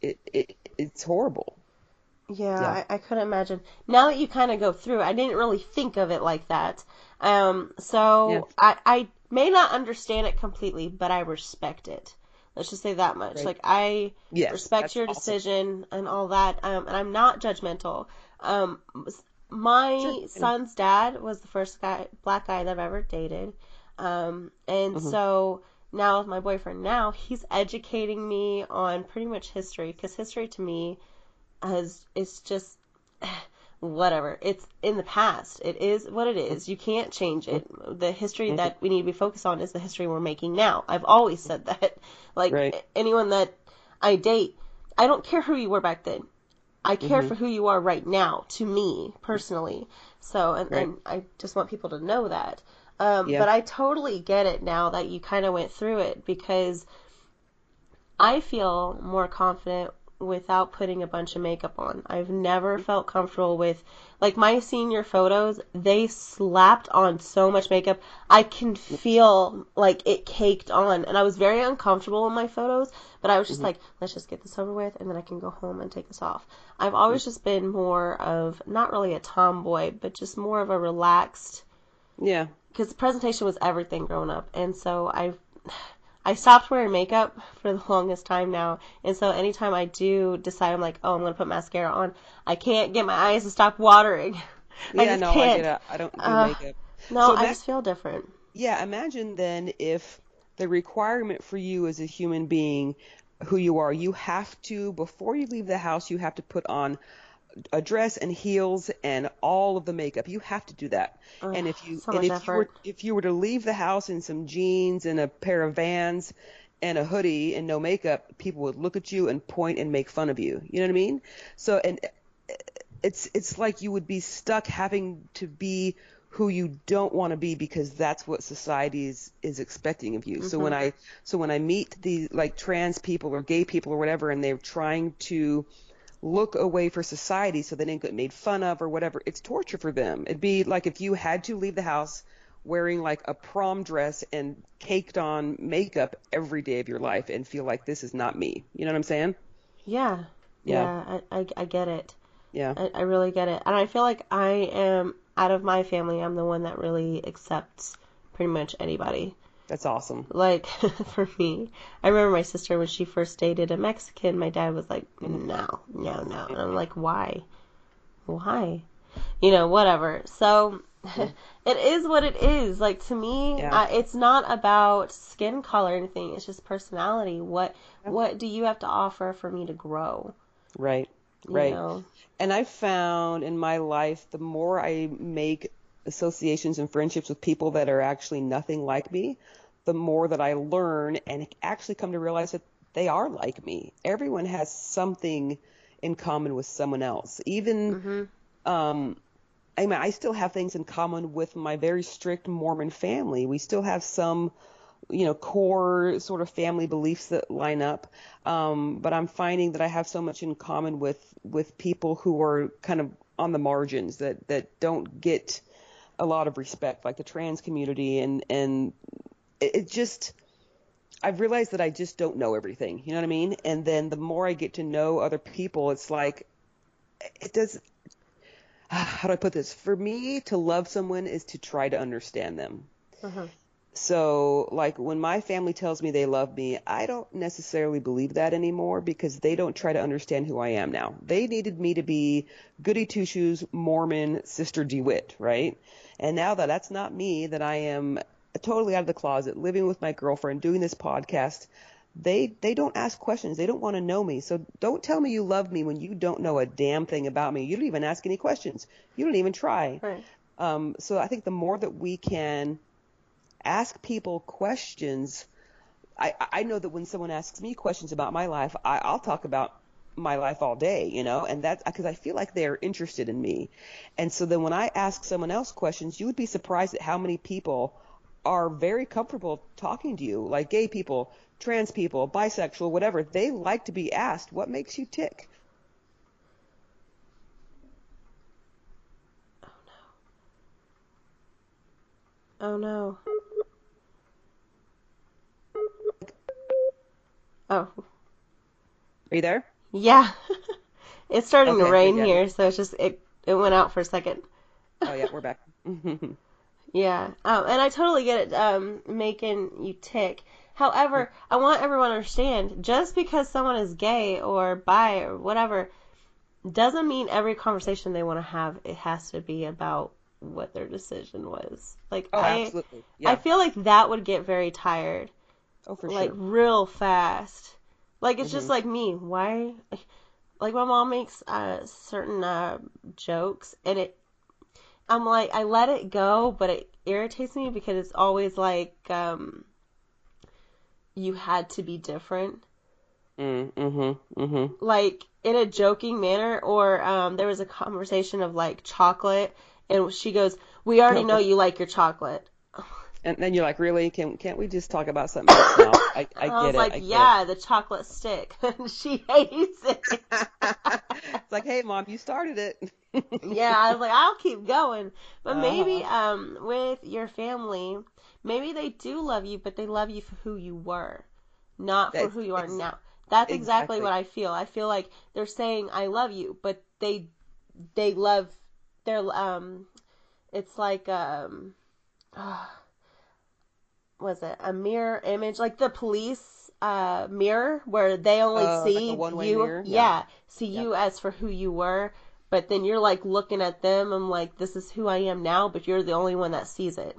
It, it it's horrible. Yeah, Yeah. I, I couldn't imagine. Now that you kind of go through, I didn't really think of it like that. Um, so Yeah. I, I may not understand it completely, but I respect it. Let's just say that much. Right. Like I Yes, respect your awesome. decision and all that. Um, and I'm not judgmental. Um, my Sure. son's dad was the first guy, black guy that I've ever dated. Um, and Mm-hmm. so now with my boyfriend now, he's educating me on pretty much history because history to me has it's just whatever. It's in the past. It is what it is. You can't change it. The history Mm-hmm. that we need to be focused on is the history we're making now. I've always said that. Like Right. anyone that I date, I don't care who you were back then. I care Mm-hmm. for who you are right now, to me personally. So, and, Right. and I just want people to know that. Um, Yeah. But I totally get it now that you kind of went through it because I feel more confident without putting a bunch of makeup on. I've never felt comfortable with like my senior photos, they slapped on so much makeup. I can feel like it caked on and I was very uncomfortable in my photos, but I was just mm-hmm. like, let's just get this over with and then I can go home and take this off. I've always mm. just been more of not really a tomboy, but just more of a relaxed Yeah. because presentation was everything growing up, and so I, I stopped wearing makeup for the longest time now, and so anytime I do decide I'm like, oh, I'm gonna put mascara on, I can't get my eyes to stop watering. I yeah, just no, I can't. get it. I don't do Uh, makeup. No, So I that- just feel different. Yeah, imagine then if the requirement for you as a human being, who you are, you have to, before you leave the house, you have to put on a dress and heels and all of the makeup. You have to do that. and if you so and if you were if you were to leave the house in some jeans and a pair of Vans and a hoodie and no makeup, people would look at you and point and make fun of you. You know what I mean? So and it's it's like you would be stuck having to be who you don't want to be because that's what society is is expecting of you. So when I so when I meet the like trans people or gay people or whatever and they're trying to look away for society so they didn't get made fun of or whatever, it's torture for them. It'd be like if you had to leave the house wearing like a prom dress and caked on makeup every day of your life and feel like this is not me. You know what I'm saying? Yeah. Yeah. Yeah, I, I, I get it. Yeah. I, I really get it. And I feel like I am, out of my family, I'm the one that really accepts pretty much anybody. That's awesome. Like, for me, I remember my sister when she first dated a Mexican, my dad was like, no, no, no. And I'm like, why? Why? You know, whatever. So, it is what it is. Like, to me, Yeah. uh, it's not about skin color or anything. It's just personality. What, what do you have to offer for me to grow? Right. You Right. know? And I've found in my life, the more I make associations and friendships with people that are actually nothing like me, the more that I learn and actually come to realize that they are like me. Everyone has something in common with someone else. Even, um, I mean, I still have things in common with my very strict Mormon family. We still have some, you know, core sort of family beliefs that line up. Um, but I'm finding that I have so much in common with with people who are kind of on the margins that that don't get a lot of respect, like the trans community, and and it, it just. I've realized that I just don't know everything. You know what I mean? And then the more I get to know other people, it's like it does how do I put this? For me, to love someone is to try to understand them. Uh-huh. So, like, when my family tells me they love me, I don't necessarily believe that anymore because they don't try to understand who I am now. They needed me to be goody two shoes, Mormon, Sister DeWitt, right? And now that that's not me, that I am totally out of the closet, living with my girlfriend, doing this podcast, they they don't ask questions. They don't want to know me. So don't tell me you love me when you don't know a damn thing about me. You don't even ask any questions. You don't even try. Right. Um, so I think the more that we can ask people questions, I, I know that when someone asks me questions about my life, I, I'll talk about my life all day, you know, and that's because I feel like they're interested in me. And so then when I ask someone else questions, you would be surprised at how many people are very comfortable talking to you, like gay people, trans people, bisexual, whatever. They like to be asked, what makes you tick? Oh no. Oh. No. Oh. Are you there? Yeah. it's starting to rain here, so it's just it it went out for a second. Oh yeah, we're back. Yeah. Um, and I totally get it, um, making you tick. However, I want everyone to understand just because someone is gay or bi or whatever doesn't mean every conversation they want to have it has to be about what their decision was. Like Oh, I absolutely. Yeah. I feel like that would get very tired. oh, for like sure. Like real fast. Like it's Mm-hmm. just like me. Why? Like my mom makes uh, certain uh, jokes, and it. I'm like I let it go, but it irritates me because it's always like um, you had to be different, Mm, mm-hmm, mm-hmm. like in a joking manner. Or um, there was a conversation of like chocolate, and she goes, "We already know you like your chocolate." And then you're like, really? Can can't we just talk about something else now? I, I I get was it. like, "Yeah, the chocolate stick." she hates it. it. it's like, hey, mom, you started it. yeah, I was like, I'll keep going. But maybe Uh-huh. um with your family, maybe they do love you, but they love you for who you were, not for That's who you are now. That's exactly, exactly. what I feel. I feel like they're saying I love you, but they they love their um it's like um was it a mirror image like the police uh mirror where they only like a see one-way you mirror? yeah. Yeah. see you as for who you were but then you're like looking at them I'm like this is who I am now but you're the only one that sees it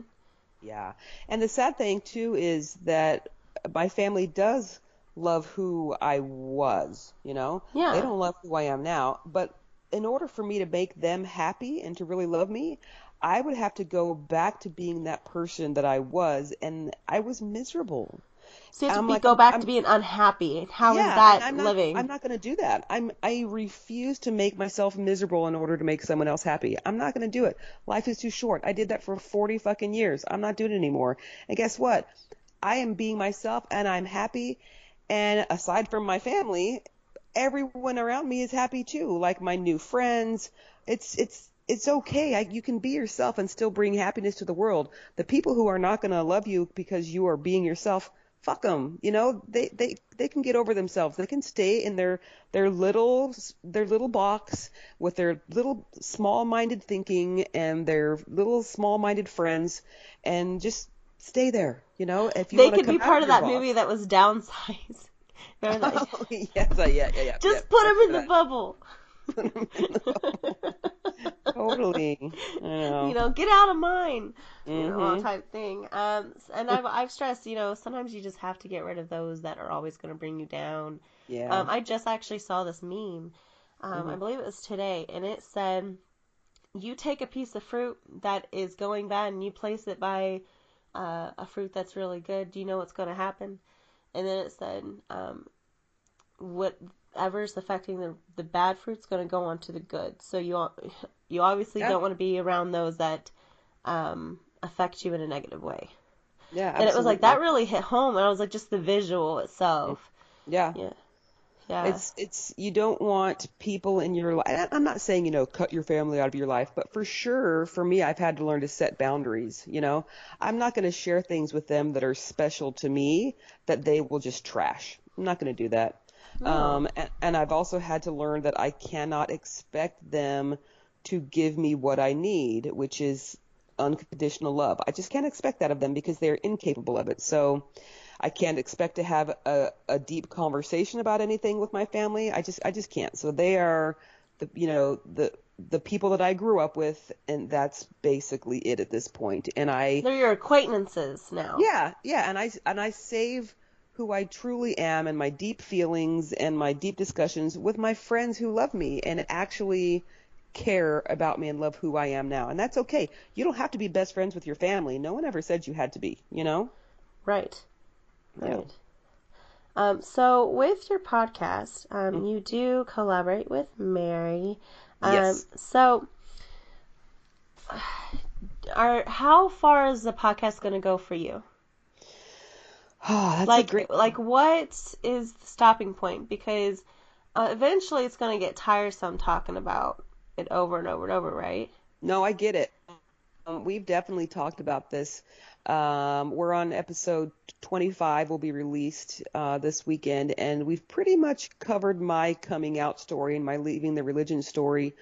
Yeah. And the sad thing too is that my family does love who I was, you know? Yeah. They don't love who I am now, but in order for me to make them happy and to really love me, I would have to go back to being that person that I was and I was miserable. so you have to be, like, go back I'm- to being unhappy How is yeah, that and I'm not, living I'm not going to do that. I'm I refuse to make myself miserable in order to make someone else happy. I'm not going to do it. Life is too short. I did that for 40 fucking years. I'm not doing it anymore. And guess what? I am being myself and I'm happy. And aside from my family, everyone around me is happy too. Like my new friends. It's it's it's okay. I, you can be yourself and still bring happiness to the world. The people who are not going to love you because you are being yourself, fuck them. You know, they they they can get over themselves. They can stay in their their little their little box with their little small-minded thinking and their little small-minded friends, and just stay there. You know, if you they could be part of that box- movie that was downsized that? Oh, yes, yeah, yeah, yeah. just yeah, put them in the that. bubble Totally. I know. you know, get out of mine, you know, type thing. Um, and I've I've stressed, you know, sometimes you just have to get rid of those that are always going to bring you down. yeah. Um, I just actually saw this meme. Um, I believe it was today, and it said, "You take a piece of fruit that is going bad, and you place it by uh, a fruit that's really good. Do you know what's going to happen?" And then it said, um, "Whatever's affecting the the bad fruit's going to go on to the good. So you you obviously Yeah. don't want to be around those that um, affect you in a negative way." yeah. And it was like that really hit home. And I was like, just the visual itself. Yeah. Yeah. Yeah. It's it's you don't want people in your life. I'm not saying you know cut your family out of your life, but for sure, for me, I've had to learn to set boundaries. You know, I'm not going to share things with them that are special to me that they will just trash. I'm not going to do that. Um, and, and I've also had to learn that I cannot expect them to give me what I need, which is unconditional love. I just can't expect that of them because they're incapable of it. So I can't expect to have a, a deep conversation about anything with my family. I just I just can't. So they are the you know the the people that I grew up with and that's basically it at this point. And I They're your acquaintances now. yeah, yeah, and I and I save who I truly am and my deep feelings and my deep discussions with my friends who love me and actually care about me and love who I am now. And that's okay. You don't have to be best friends with your family. No one ever said you had to be, you know? Right. Yeah. Right. Um, so with your podcast, um, you do collaborate with Mary. Um, Yes. So, are how far is the podcast going to go for you? Oh, that's like, great like what is the stopping point? Because uh, eventually it's going to get tiresome talking about it over and over and over, right? No, I get it. Um, we've definitely talked about this. Um, we're on episode 25, will be released uh, this weekend, and we've pretty much covered my coming out story and my leaving the religion story.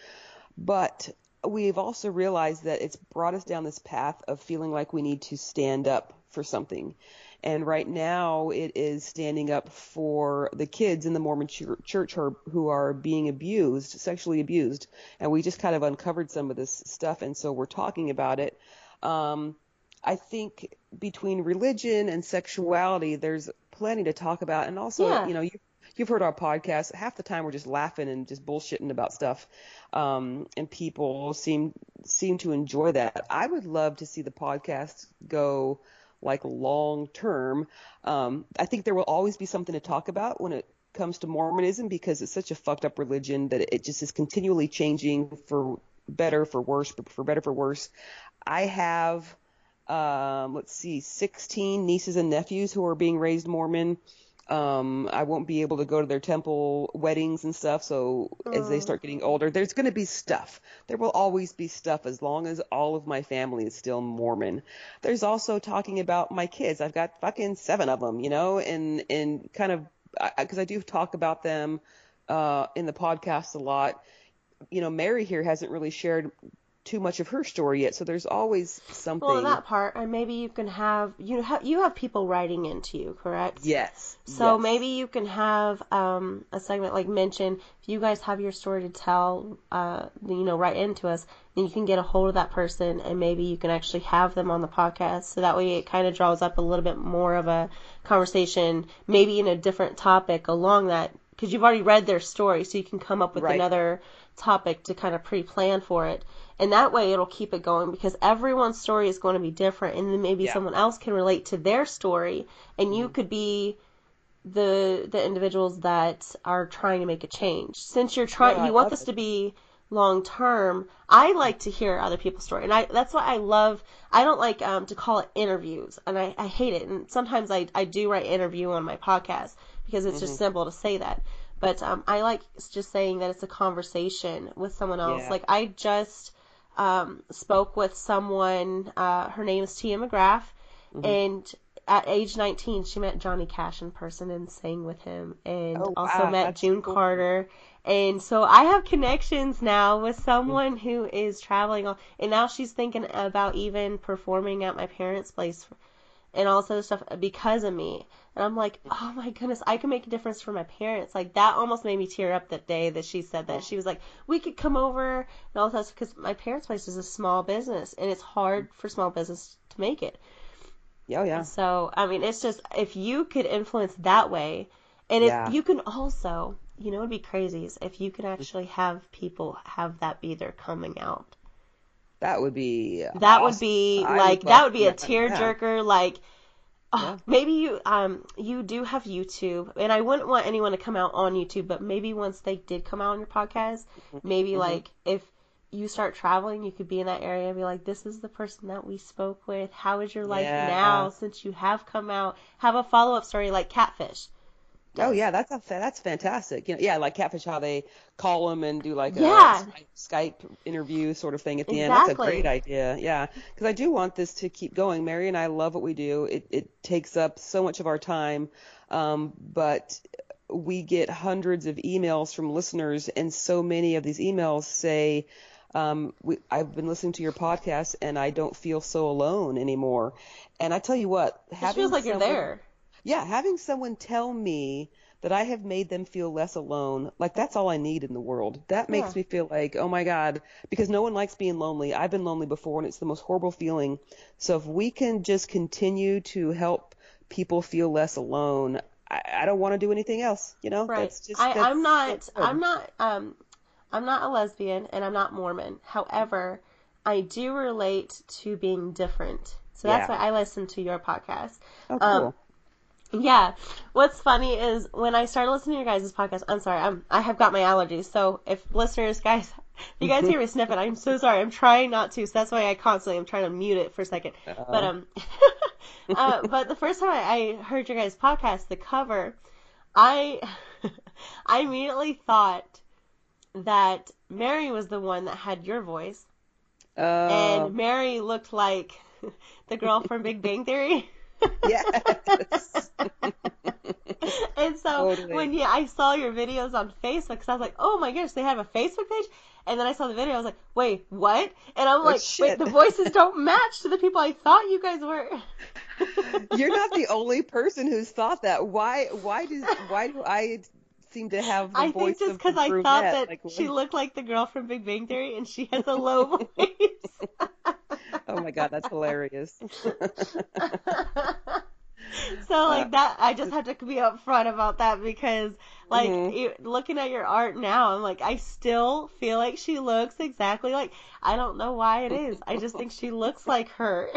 But we've also realized that it's brought us down this path of feeling like we need to stand up for something. And right now, it is standing up for the kids in the Mormon chur- church who are, who are being abused, sexually abused. And we just kind of uncovered some of this stuff, and so we're talking about it. Um, I think between religion and sexuality, there's plenty to talk about. And also, Yeah. you know, you, you've heard our podcast. Half the time, we're just laughing and just bullshitting about stuff, um, and people seem seem to enjoy that. I would love to see the podcast go like long term. Um, I think there will always be something to talk about when it comes to Mormonism because it's such a fucked up religion that it just is continually changing for better, for worse, for better, for worse. I have, um, let's see, 16 nieces and nephews who are being raised Mormon. Um, I won't be able to go to their temple weddings and stuff. So as they start getting older, there's going to be stuff. There will always be stuff as long as all of my family is still Mormon. There's also talking about my kids. I've got fucking seven of them, you know, and, and kind of, because I do talk about them, uh, in the podcast a lot. You know, Mary here hasn't really shared too much of her story yet. So there's always something. Well, that part, and maybe you can have you have you have people writing into you, correct? yes. So yes. maybe you can have um, a segment like mention if you guys have your story to tell, uh, you know, write into us, then you can get a hold of that person and maybe you can actually have them on the podcast. So that way it kind of draws up a little bit more of a conversation, maybe in a different topic along that, because you've already read their story, so you can come up with Right. another topic to kind of pre-plan for it. And that way it'll keep it going because everyone's story is going to be different and then maybe Yeah. Mm-hmm. someone else can relate to their story and you could be the the individuals that are trying to make a change. Since you're trying, Yeah, you want this it. to be long term. I like to hear other people's story, and I that's why I love. I don't like um, to call it interviews, and I, I hate it. And sometimes I I do write interview on my podcast because it's Mm-hmm. just simple to say that. But um, I like just saying that it's a conversation with someone else. Yeah. Like I just um, spoke with someone. Uh, her name is Tia McGrath, Mm-hmm. and at age 19, she met Johnny Cash in person and sang with him, and Oh, also wow, met June cool. Carter. And so I have connections now with someone who is traveling, all, and now she's thinking about even performing at my parents' place and all this other stuff because of me. And I'm like, oh my goodness, I can make a difference for my parents. Like that almost made me tear up that day that she said that. She was like, we could come over and all this because my parents' place is a small business and it's hard for small business to make it. Oh yeah. So, I mean, it's just if you could influence that way, and if Yeah. you can also, you know, it'd be crazy if you can actually have people have that be their coming out. That would be. That would be like would that would be a that. tearjerker. Like, oh, maybe you um you do have YouTube, and I wouldn't want anyone to come out on YouTube, but maybe once they did come out on your podcast, Mm-hmm. maybe like if you start traveling, you could be in that area and be like, this is the person that we spoke with. How is your life Yeah. now since you have come out? Have a follow up story like Catfish. Oh yeah, that's a, that's fantastic. You know, yeah, like Catfish, how they call them and do like a Yeah. Skype, Skype interview sort of thing at the end. That's a great idea. Yeah, because I do want this to keep going. Mary and I love what we do. It it takes up so much of our time, um, but we get hundreds of emails from listeners, and so many of these emails say. Um, we, I've been listening to your podcast and I don't feel so alone anymore. And I tell you what, It feels like you're there. Yeah, having someone tell me that I have made them feel less alone, like that's all I need in the world. That makes Yeah. me feel like, oh my God, because no one likes being lonely. I've been lonely before and it's the most horrible feeling. So if we can just continue to help people feel less alone, I, I don't want to do anything else. You know, Right. that's just. I, that's- I'm not. that's. I'm not. Um, I'm not a lesbian, and I'm not Mormon. However, I do relate to being different. So that's Yeah. why I listen to your podcast. Oh, um, cool. Yeah. What's funny is when I started listening to your guys' podcast, I'm sorry, I'm, I have got my allergies. So if listeners, guys, if you guys hear me sniffing, I'm so sorry. I'm trying not to. So that's why I constantly am trying to mute it for a second. But, um, uh, but the first time I, I heard your guys' podcast, the cover, I, I immediately thought that Mary was the one that had your voice. Oh, And Mary looked like the girl from Big Bang Theory. yes. and so Totally. when yeah, I saw your videos on Facebook, because I was like, oh my gosh, they have a Facebook page. And then I saw the video, I was like, wait, what? And I'm oh, like, wait, shit. the voices don't match to the people I thought you guys were. You're not the only person who's thought that. Why? Why do? Why do I seem to have the voice of I think just because I thought that Like, she looked like the girl from Big Bang Theory, and she has a low voice. Oh my god, that's hilarious. So like that, I just have to be upfront about that because like Mhm. you, looking at your art now, I'm like I still feel like she looks exactly like. I don't know why it is. I just think she looks like her.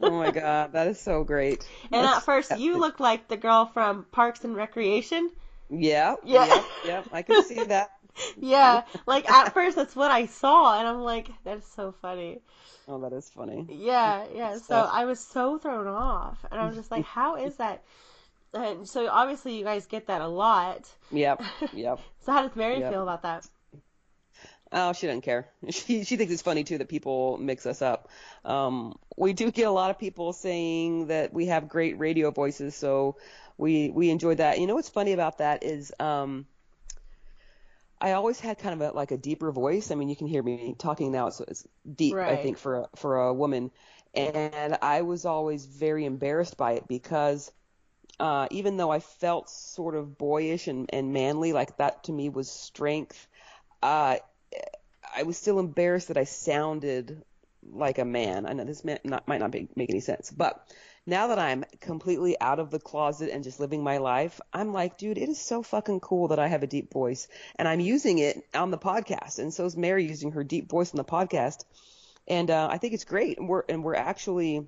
oh my god, that is so great. And That's at first, you look like the girl from Parks and Recreation. Yeah, Yeah. yeah, yeah. I can see that. Yeah, like at first that's what I saw, and I'm like, that's so funny. Oh, that is funny. Yeah, yeah. So. I was so thrown off, and I was just like, how is that? And so obviously you guys get that a lot. Yep, yep. So how does Mary Yep. feel about that? Oh, she doesn't care. She she thinks it's funny too that people mix us up. Um, we do get a lot of people saying that we have great radio voices, so we we enjoy that. You know what's funny about that is um, I always had kind of a like a deeper voice. I mean, you can hear me talking now, so it's deep. I think for a, for a woman, and I was always very embarrassed by it because uh, even though I felt sort of boyish and, and manly, like that to me was strength, uh, I was still embarrassed that I sounded like a man. I know this may not, might not be, make any sense, but now that I'm completely out of the closet and just living my life, I'm like, dude, it is so fucking cool that I have a deep voice and I'm using it on the podcast. And so is Mary using her deep voice on the podcast. And uh, I think it's great. And we're and we're actually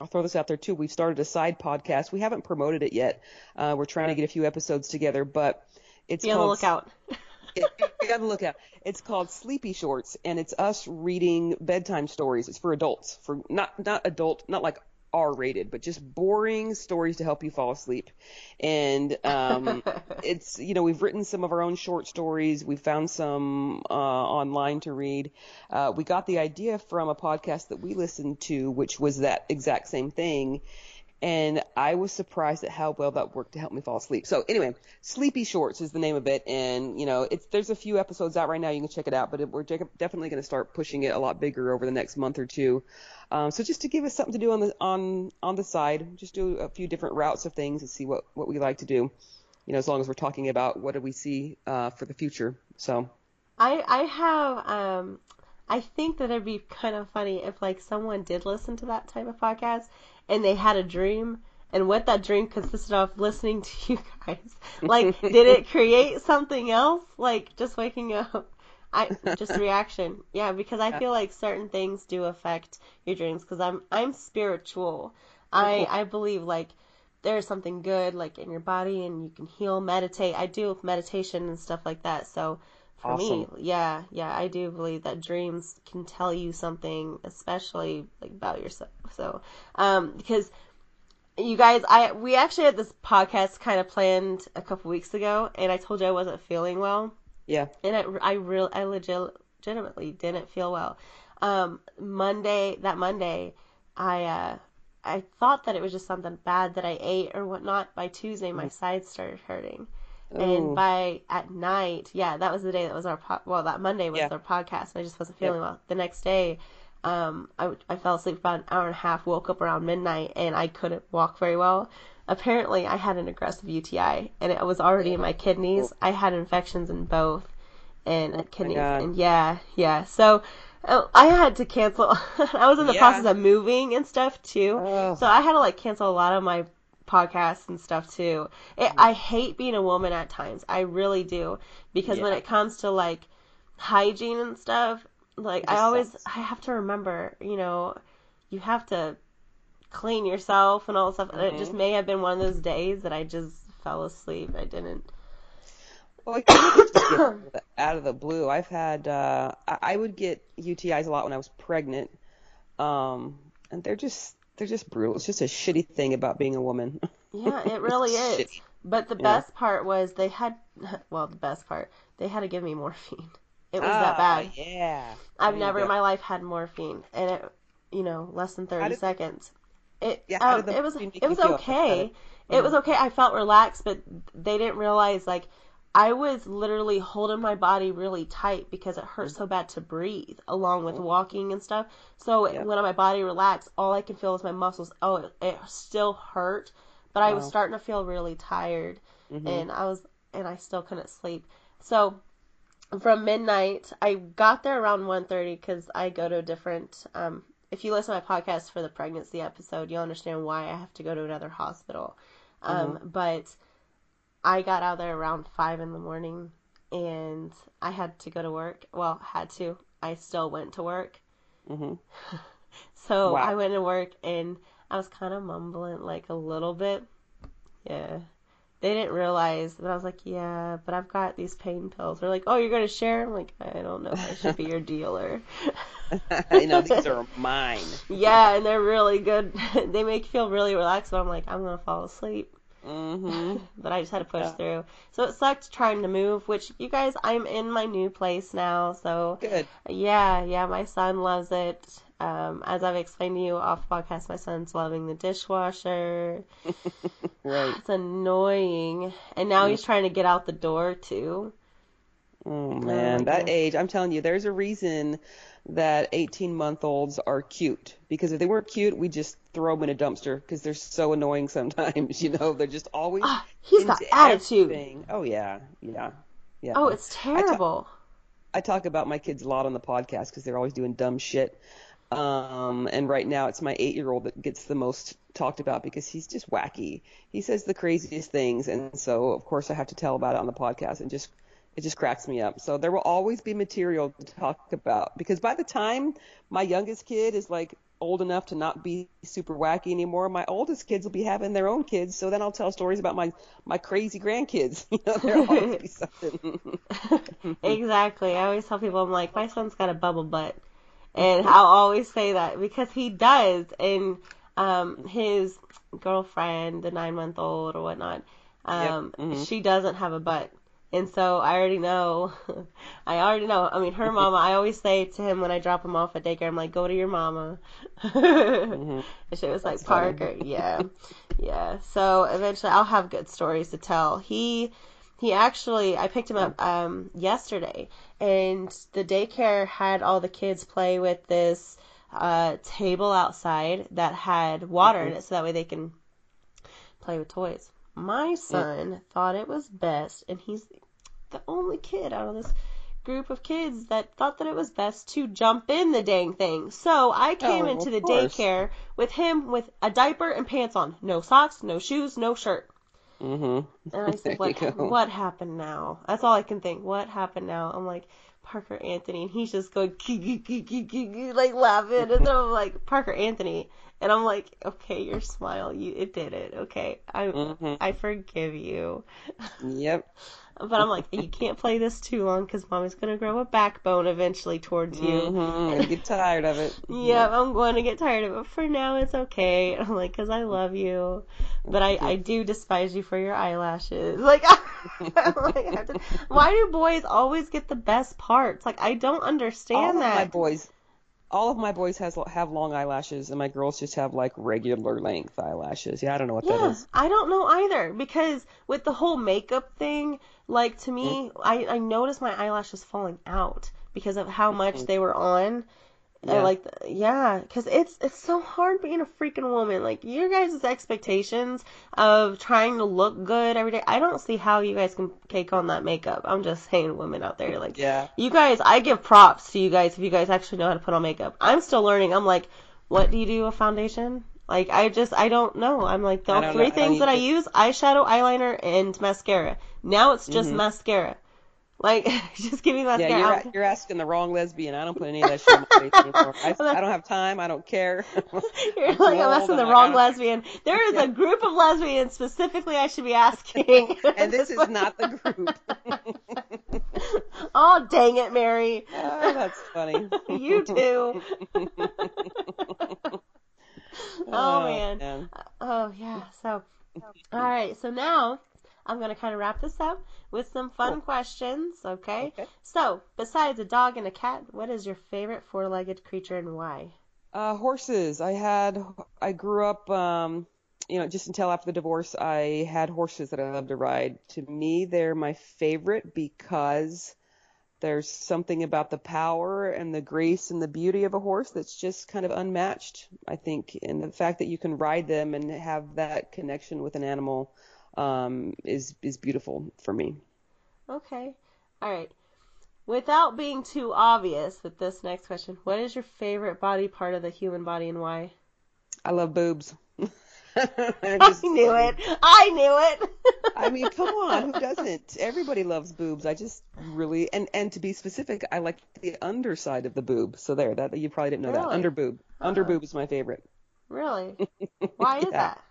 I'll throw this out there too. We've started a side podcast. We haven't promoted it yet. Uh, we're trying to get a few episodes together, but it's Be on the called lookout. be on the lookout. It's called Sleepy Shorts, and it's us reading bedtime stories. It's for adults, for not not adult, not like R rated, but just boring stories to help you fall asleep. And um, it's you know we've written some of our own short stories. We found some uh, online to read. Uh, we got the idea from a podcast that we listened to, which was that exact same thing. And I was surprised at how well that worked to help me fall asleep. So anyway, Sleepy Shorts is the name of it, and you know, it's there's a few episodes out right now. You can check it out, but it, we're definitely going to start pushing it a lot bigger over the next month or two. Um, so just to give us something to do on the on on the side, just do a few different routes of things and see what what we like to do. You know, as long as we're talking about what do we see uh, for the future. So I I have um I think that it'd be kind of funny if like someone did listen to that type of podcast and they had a dream and what that dream consisted of listening to you guys. Like did it create something else? Like just waking up I just reaction. Yeah, because I feel like certain things do affect your dreams because I'm I'm spiritual. I I believe like there's something good like in your body and you can heal, meditate. I do meditation and stuff like that. So for me, yeah, yeah, I do believe that dreams can tell you something, especially like about yourself. So, um, because you guys, I we actually had this podcast kind of planned a couple weeks ago, and I told you I wasn't feeling well yeah, and I, I real I legit, legitimately didn't feel well. Um, Monday, that Monday, I uh, I thought that it was just something bad that I ate or whatnot. By Tuesday, my sides started hurting. And by at night, yeah, that was the day that was our po- well, that Monday was Yeah. our podcast, and I just wasn't feeling well. The next day. Um, I, I fell asleep about an hour and a half, woke up around midnight, and I couldn't walk very well. Apparently, I had an aggressive UTI, and it was already in my kidneys. I had infections in both, and uh, kidneys, and yeah, yeah. So uh, I had to cancel. I was in the Yeah. process of moving and stuff too, Oh. so I had to like cancel a lot of my podcasts and stuff too. It, I hate being a woman at times. I really do because when it comes to like hygiene and stuff, like I always sucks. I have to remember, you know, you have to clean yourself and all that stuff. And it Mm-hmm. just may have been one of those days that I just fell asleep. I didn't. Well, I can't just get out of the blue. I've had uh, I I would get UTIs a lot when I was pregnant, um, and they're just they're just brutal. It's just a shitty thing about being a woman. Yeah, it really is. Shitty. But the Yeah. best part was they had, well, the best part, they had to give me morphine. It was Ah, that bad. Yeah. I've There never in my life had morphine, and it, you know, less than thirty did- seconds. It, Yeah, um, it was, it was okay. It was okay. I felt relaxed, but they didn't realize like I was literally holding my body really tight because it hurt so bad to breathe, along with walking and stuff. So Yeah. when my body relaxed, all I could feel was my muscles. Oh, it, it still hurt, but I was starting to feel really tired, Mhm. and I was, and I still couldn't sleep. So from midnight, I got there around 1.30 because I go to a different. Um, if you listen to my podcast for the pregnancy episode, you'll understand why I have to go to another hospital. Um, But I got out there around five in the morning, and I had to go to work. Well, had to. I still went to work. Mhm. So Wow. I went to work, and I was kind of mumbling like a little bit. Yeah. They didn't realize that I was like, yeah, but I've got these pain pills. They're like, oh, you're going to share? I'm like, I don't know if I should be your dealer. you know these are mine. yeah, and they're really good. they make you feel really relaxed, but I'm like, I'm going to fall asleep. hmm But I just had to push Yeah. through. So it sucked trying to move, which you guys, I'm in my new place now. So Good. yeah, yeah, my son loves it. Um, as I've explained to you off podcast, my son's loving the dishwasher. Right. It's annoying. And now he's trying to get out the door too. Oh man, that goodness. age, I'm telling you, there's a reason that 18 month olds are cute. Because if they weren't cute, we just throw them in a dumpster because they're so annoying sometimes. You know, they're just always Ah, he's got attitude. everything. Oh yeah, yeah, yeah. Oh, it's terrible. I talk about my kids a lot on the podcast because they're always doing dumb shit. Um, and right now it's my eight year old that gets the most talked about because he's just wacky. He says the craziest things, and so of course I have to tell about it on the podcast, and just it just cracks me up. So there will always be material to talk about because by the time my youngest kid is like old enough to not be super wacky anymore, my oldest kids will be having their own kids. So then I'll tell stories about my my crazy grandkids. You know, there'll always be something. exactly. I always tell people, I'm like, my son's got a bubble butt. And I'll always say that because he does. And um, his girlfriend, the nine month old or whatnot, um, mhm. she doesn't have a butt. And so I already know. I already know. I mean, her mama, I always say to him when I drop him off at daycare, I'm like, go to your mama. And she was like, That's funny. Parker, yeah. Yeah. So eventually I'll have good stories to tell. He he actually I picked him up um yesterday and the daycare had all the kids play with this uh table outside that had water in it so that way they can play with toys. My son thought it was best and he's the only kid out of this group of kids that thought that it was best to jump in the dang thing. So I came Oh, into the course. daycare with him with a diaper and pants on, no socks, no shoes, no shirt. hmm And I said, what, what happened now? That's all I can think. What happened now? I'm like, Parker Anthony. And he's just going, like laughing. And then I'm like, Parker Anthony. And I'm like, okay, your smile, you, it did it. Okay. I, Mhm. I forgive you. Yep. But I'm like, you can't play this too long because mommy's going to grow a backbone eventually towards you. hmm I get tired of it. Yeah, I'm going to get tired of it. For now, it's okay. I'm like, because I love you. But I, I do despise you for your eyelashes. Like, like, to- why do boys always get the best parts? Like, I don't all understand my that. boys, all of my boys has have long eyelashes, and my girls just have like regular length eyelashes. Yeah, I don't know what that Yeah, is. I don't know either because with the whole makeup thing, like to me, mm. I, I noticed my eyelashes falling out because of how much mm-hmm. they were on. Yeah. like, yeah, because it's it's so hard being a freaking woman. Like your guys' expectations of trying to look good every day. I don't see how you guys can take on that makeup. I'm just saying, women out there, like, Yeah. you guys, I give props to you guys if you guys actually know how to put on makeup. I'm still learning. I'm like, what do you do a foundation? Like I just I don't know. I'm like the I three know. I things that I use: eyeshadow, eyeliner, and mascara. Now it's just Mhm. mascara. Like just give me mascara. Yeah, you're, you're asking the wrong lesbian. I don't put any of that shit on my face anymore. I, I don't have time. I don't care. You're like I'm asking the wrong lesbian. There is a group of lesbians specifically I should be asking. and this is not the group. oh dang it, Mary. oh, that's funny. You too. Oh, oh man. Oh yeah. So, all right. So now I'm gonna kind of wrap this up with some fun Cool. questions. Okay? Okay. So, besides a dog and a cat, what is your favorite four-legged creature and why? Uh, horses. I had. I grew up. Um, you know, just until after the divorce, I had horses that I loved to ride. To me, they're my favorite because there's something about the power and the grace and the beauty of a horse that's just kind of unmatched. I think, and the fact that you can ride them and have that connection with an animal um, is is beautiful for me. Okay. All right. Without being too obvious with this next question, what is your favorite body part of the human body and why? I love boobs. I I just- knew it. I knew it. I mean, come on, who doesn't? Everybody loves boobs. I just really and and to be specific, I like the underside of the boob. So there, that you probably didn't know that. Under boob. Under boob is my favorite. really? Why is Yeah. that?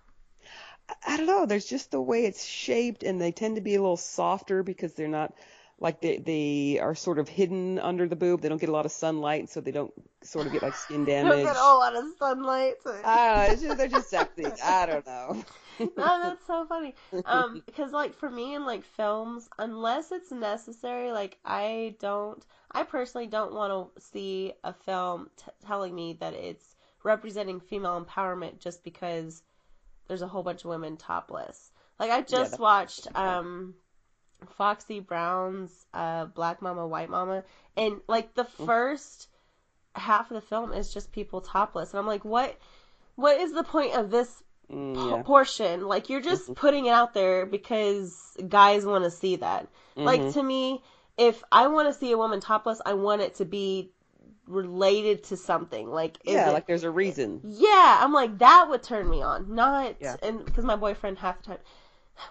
I- don't know. There's just the way it's shaped, and they tend to be a little softer because they're not like they they are sort of hidden under the boob. They don't get a lot of sunlight, so they don't sort of get like skin damage. Don't get a whole lot of sunlight. I don't know. It's just, they're just sexy. I don't know. no, that's so funny. Um, because like for me in like films, unless it's necessary, like I don't, I personally don't want to see a film t- telling me that it's representing female empowerment just because there's a whole bunch of women topless. Like I just that- watched um Foxy Brown's uh, Black Mama, White Mama, and like the Mm. first half of the film is just people topless, and I'm like, what? What is the point of this Mm, yeah. Mm-hmm. portion? Like you're just putting it out there because guys want to see that. Like Mhm. to me, if I want to see a woman topless, I want it to be related to something. Like yeah, it- like there's a reason. yeah, I'm like that would turn me on. Not Yeah. and because my boyfriend half the time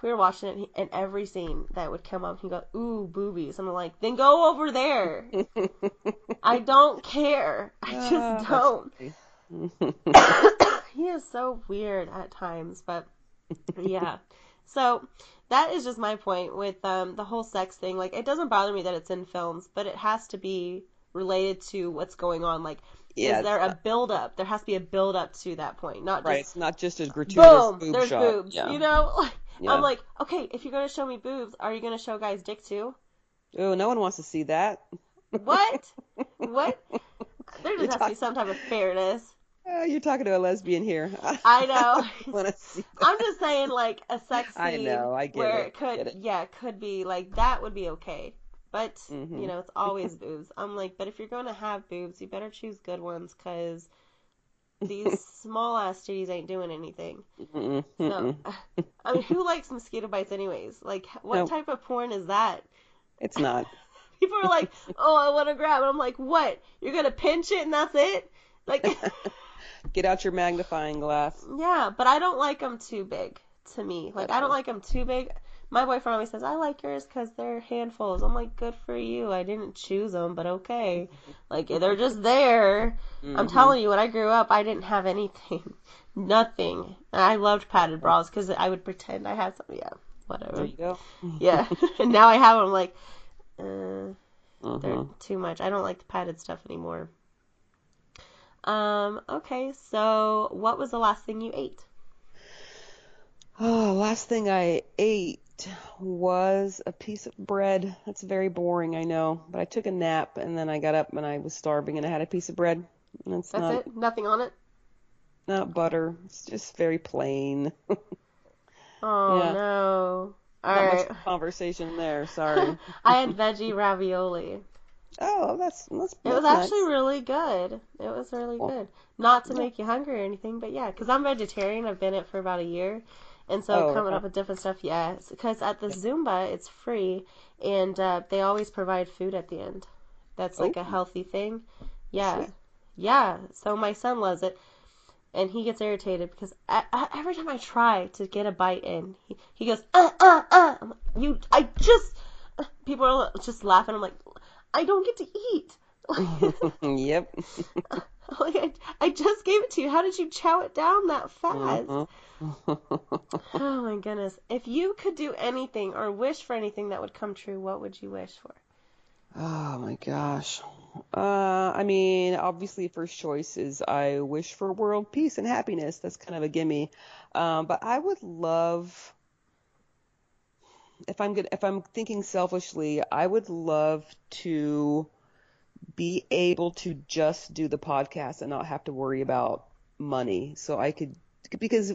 we were watching it and, he, and every scene that would come up, he'd go, "Ooh, boobies." I'm like, then go over there. I don't care. I Ah, just don't. he is so weird at times, but yeah. So that is just my point with um, the whole sex thing. Like, it doesn't bother me that it's in films, but it has to be related to what's going on. Like, Yeah, is there a build up? There has to be a build up to that point, not Right, just it's not just a gratuitous boom, boob there's shot. boobs. Yeah. You know, like, Yeah. I'm like, okay, if you're gonna show me boobs, are you gonna show guys' dick too? Oh, no one wants to see that. What? what? There You're just has to be some type of fairness. Uh, you're talking to a lesbian here. I know. want to see that. I'm just saying, like a sex scene I know, I get where it, it could, it. yeah, it could be like that would be okay. But Mhm. you know, it's always boobs. I'm like, but if you're gonna have boobs, you better choose good ones, cause these small ass titties ain't doing anything. Mm-mm, So, mm-mm. I mean, who likes mosquito bites anyways? Like, what No. type of porn is that? It's not. People are like, oh, I want to grab, and I'm like, what? You're gonna pinch it and that's it? Like, Get out your magnifying glass. yeah, but I don't like them too big. To me, like, I don't like them too big. My boyfriend always says, I like yours because they're handfuls. I'm like, good for you. I didn't choose them, but okay. Like, they're just there. I'm Mhm. telling you, when I grew up, I didn't have anything. Nothing. And I loved padded bras because I would pretend I had some. Yeah, whatever. There you go. Yeah. and now I have them. I'm like, uh, they're Mhm. too much. I don't like the padded stuff anymore. Um, okay, so what was the last thing you ate? Oh, last thing I ate was a piece of bread. That's very boring, I know. But I took a nap and then I got up and I was starving and I had a piece of bread. And it's That's not it? Nothing on it? not butter. It's just very plain. Oh Yeah. no. not Alright. much conversation there. Sorry. I had veggie ravioli. oh, that's that's. It was that's actually really good. It was really Cool. good. Not to Yeah. make you hungry or anything, but yeah, because I'm vegetarian. I've been it for about a year. And so Oh, coming up with different stuff, yes. Because at the Zumba, it's free, and uh, they always provide food at the end. That's like a Oh. healthy thing. Yeah. Sweet. Yeah. So my son loves it. And he gets irritated because I, I, every time I try to get a bite in, he, he goes, uh, uh, uh. I'm like, you, I just, people are just laughing. I'm like, I don't get to eat. yep. like, I, I just gave it to you. How did you chow it down that fast? Mhm. Oh my goodness. If you could do anything or wish for anything that would come true, what would you wish for? Oh my gosh. Uh, I mean, obviously, first choice is I wish for world peace and happiness. That's kind of a gimme. Um, but I would love, if I'm good, if I'm thinking selfishly, I would love to be able to just do the podcast and not have to worry about money. So I could, because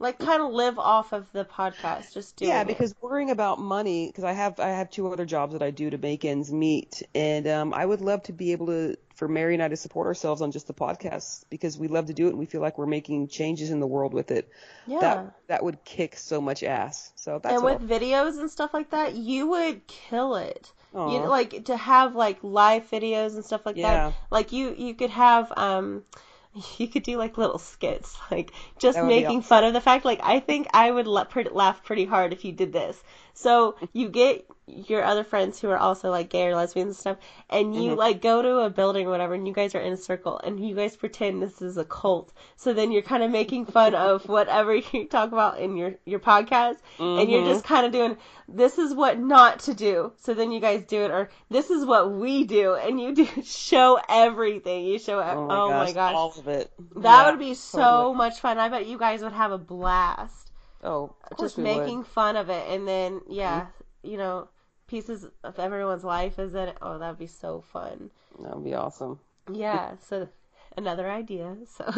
Like, kind of live off of the podcast, just doing yeah, it. because worrying about money, because I have I have two other jobs that I do to make ends meet, and um, I would love to be able to for Mary and I to support ourselves on just the podcast because we love to do it and we feel like we're making changes in the world with it. yeah. That that would kick so much ass. So that's and with videos and stuff like that, you would kill it. You like to have like live videos and stuff like Yeah. that. Like you, you could have um, you could do like little skits, like just That would be making fun of the fact. Like I think I would la- laugh pretty hard if you did this. So you get your other friends who are also like gay or lesbians and stuff, and you Mhm. like go to a building or whatever, and you guys are in a circle, and you guys pretend this is a cult. So then you're kind of making fun of whatever you talk about in your your podcast, and you're just kind of doing this is what not to do. So then you guys do it, or this is what we do, and you do show everything. You show oh my oh gosh, my gosh, all of it. that Yeah, would be so totally. much fun. I bet you guys would have a blast Oh, of course just we making would. fun of it, and then mm-hmm. yeah, you know, pieces of everyone's life is in it. Oh, that'd be so fun. That would be awesome. Yeah. So another idea. So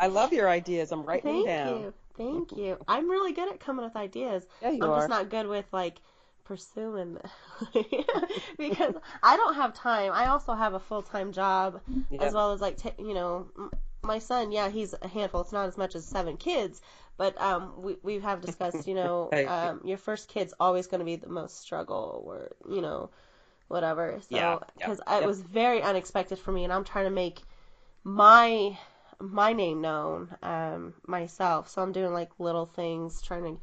I love your ideas. I'm writing Thank them down. Thank you. Thank you. I'm really good at coming with ideas. Yeah, you I'm are. just not good with like pursuing them because I don't have time. I also have a full time job Yep. as well as like ta you know my son. Yeah, he's a handful. It's not as much as seven kids, but um, we we have discussed. You know, um, your first kid's always going to be the most struggle, or you know, whatever. So Yeah, yeah, because yeah. it was very unexpected for me, and I'm trying to make my my name known um myself so i'm doing like little things trying to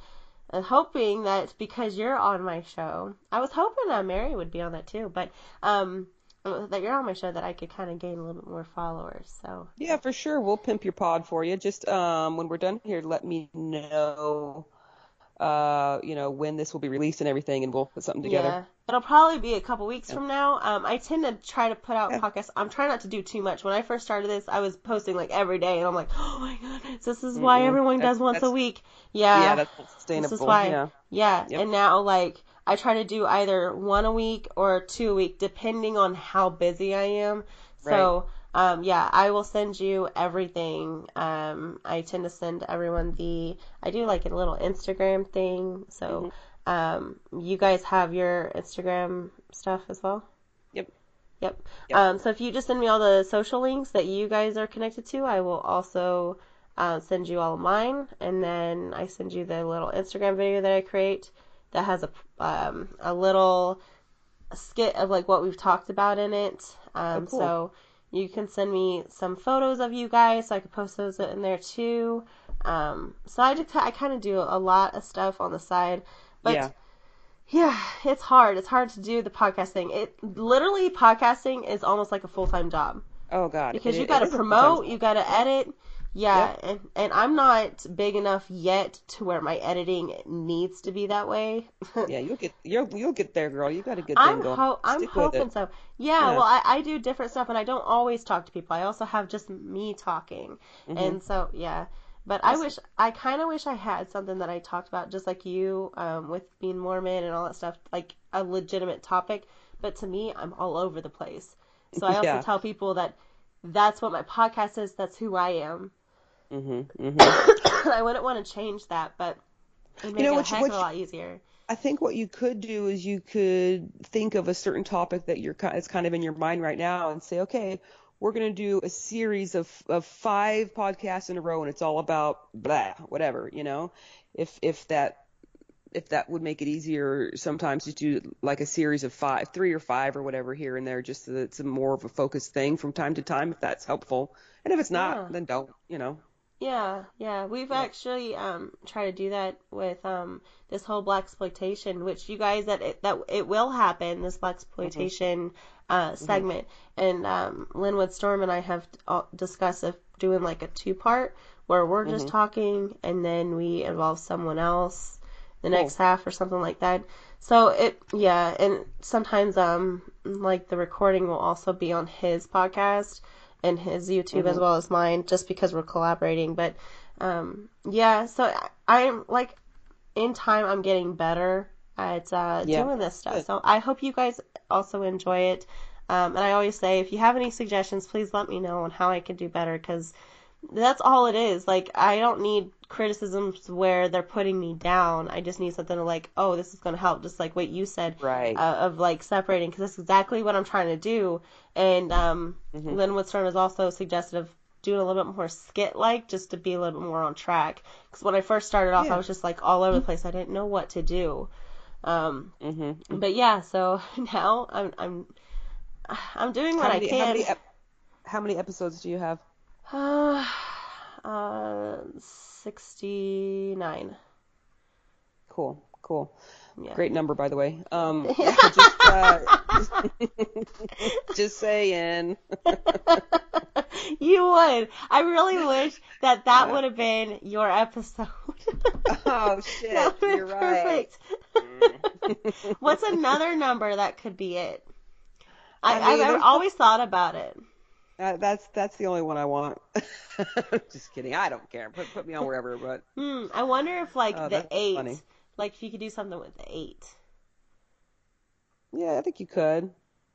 and hoping that because you're on my show i was hoping that mary would be on that too but um that you're on my show that i could kind of gain a little bit more followers so Yeah, for sure. We'll pimp your pod for you. Just um, when we're done here, let me know, uh, you know, when this will be released and everything, and we'll put something together. yeah it'll probably be a couple weeks from now um i tend to try to put out Yeah. podcasts i'm trying not to do too much when i first started this i was posting like every day and i'm like oh my god this is why Mm-mm. everyone That's- does once a week Yeah, yeah, that's sustainable. This is why, Yeah. yeah. Yep. And now, like, I try to do either one a week or two a week, depending on how busy I am. So, um, yeah, I will send you everything. Um, I tend to send everyone the. I do like a little Instagram thing. So, um, you guys have your Instagram stuff as well. Yep. Yep. Yep. Um, so if you just send me all the social links that you guys are connected to, I will also uh, send you all of mine, and then I send you the little Instagram video that I create that has a um, a little skit of like what we've talked about in it. Um, Oh, cool. So you can send me some photos of you guys, so I could post those in there too. Um, so I just I kind of do a lot of stuff on the side, but yeah. yeah, it's hard. It's hard to do the podcast thing. It literally podcasting is almost like a full time job Oh God. because It- you got to promote, you got to edit. Yeah, Yep. and and I'm not big enough yet to where my editing needs to be that way. Yeah, you'll get you'll you'll get there, girl. You got a good thing I'm going. ho- I'm hoping so. Yeah, Yeah. well, I, I do different stuff, and I don't always talk to people. I also have just me talking, Mm-hmm. and so yeah. But I wish I kind of wish I had something that I talked about, just like you, um, with being Mormon and all that stuff, like a legitimate topic. But to me, I'm all over the place. So I also Yeah. tell people that that's what my podcast is. That's who I am. Mhm. Mhm. I wouldn't want to change that, but it make know it what a you- heck what of a lot easier. I think what you could do is you could think of a certain topic that you're ki- it's kind of in your mind right now and say, okay, we're going to do a series of of five podcasts in a row and it's all about blah, whatever, you know. If if that if that would make it easier sometimes to do like a series of five, three or five or whatever here and there, just so that it's a more of a focused thing from time to time, if that's helpful. And if it's not, Yeah. then don't, you know. Yeah, yeah, we've actually um tried to do that with um this whole blaxploitation, which you guys that it, that it will happen this blaxploitation uh segment, and um Linwood Storm and I have uh, discussed of doing like a two part where we're just talking and then we involve someone else the next half or something like that. So it yeah, and sometimes um like the recording will also be on his podcast and his YouTube as well as mine, just because we're collaborating. But um, yeah, so I- I'm like in time, I'm getting better at uh, Yeah. doing this stuff. Good. So I hope you guys also enjoy it. Um, and I always say, if you have any suggestions, please let me know on how I can do better because that's all it is. Like, I don't need criticisms where they're putting me down. I just need something to like, oh, this is going to help. Just like what you said, Right. uh, of like separating because that's exactly what I'm trying to do. And um, Mm-hmm. Linwood Storm has also suggested of doing a little bit more skit like just to be a little bit more on track. Because when I first started off, Yeah. I was just like all over the place. I didn't know what to do. Um, Mhm. but yeah, so now I'm I'm I'm doing what many, I how can. many ep- how many episodes do you have? Uh, uh, 69. Cool, cool. Yeah. Great number, by the way. Um, just, uh, just saying. you would. I really wish that that would have been your episode. Oh shit, you're been right. perfect. What's another number that could be it? I, I mean, I've, there's- I've always thought about it. Uh, that's that's the only one I want. just kidding. I don't care. Put put me on wherever, but Hmm. I wonder if like Oh, the eight, funny. like if you could do something with the eight. yeah, I think you could.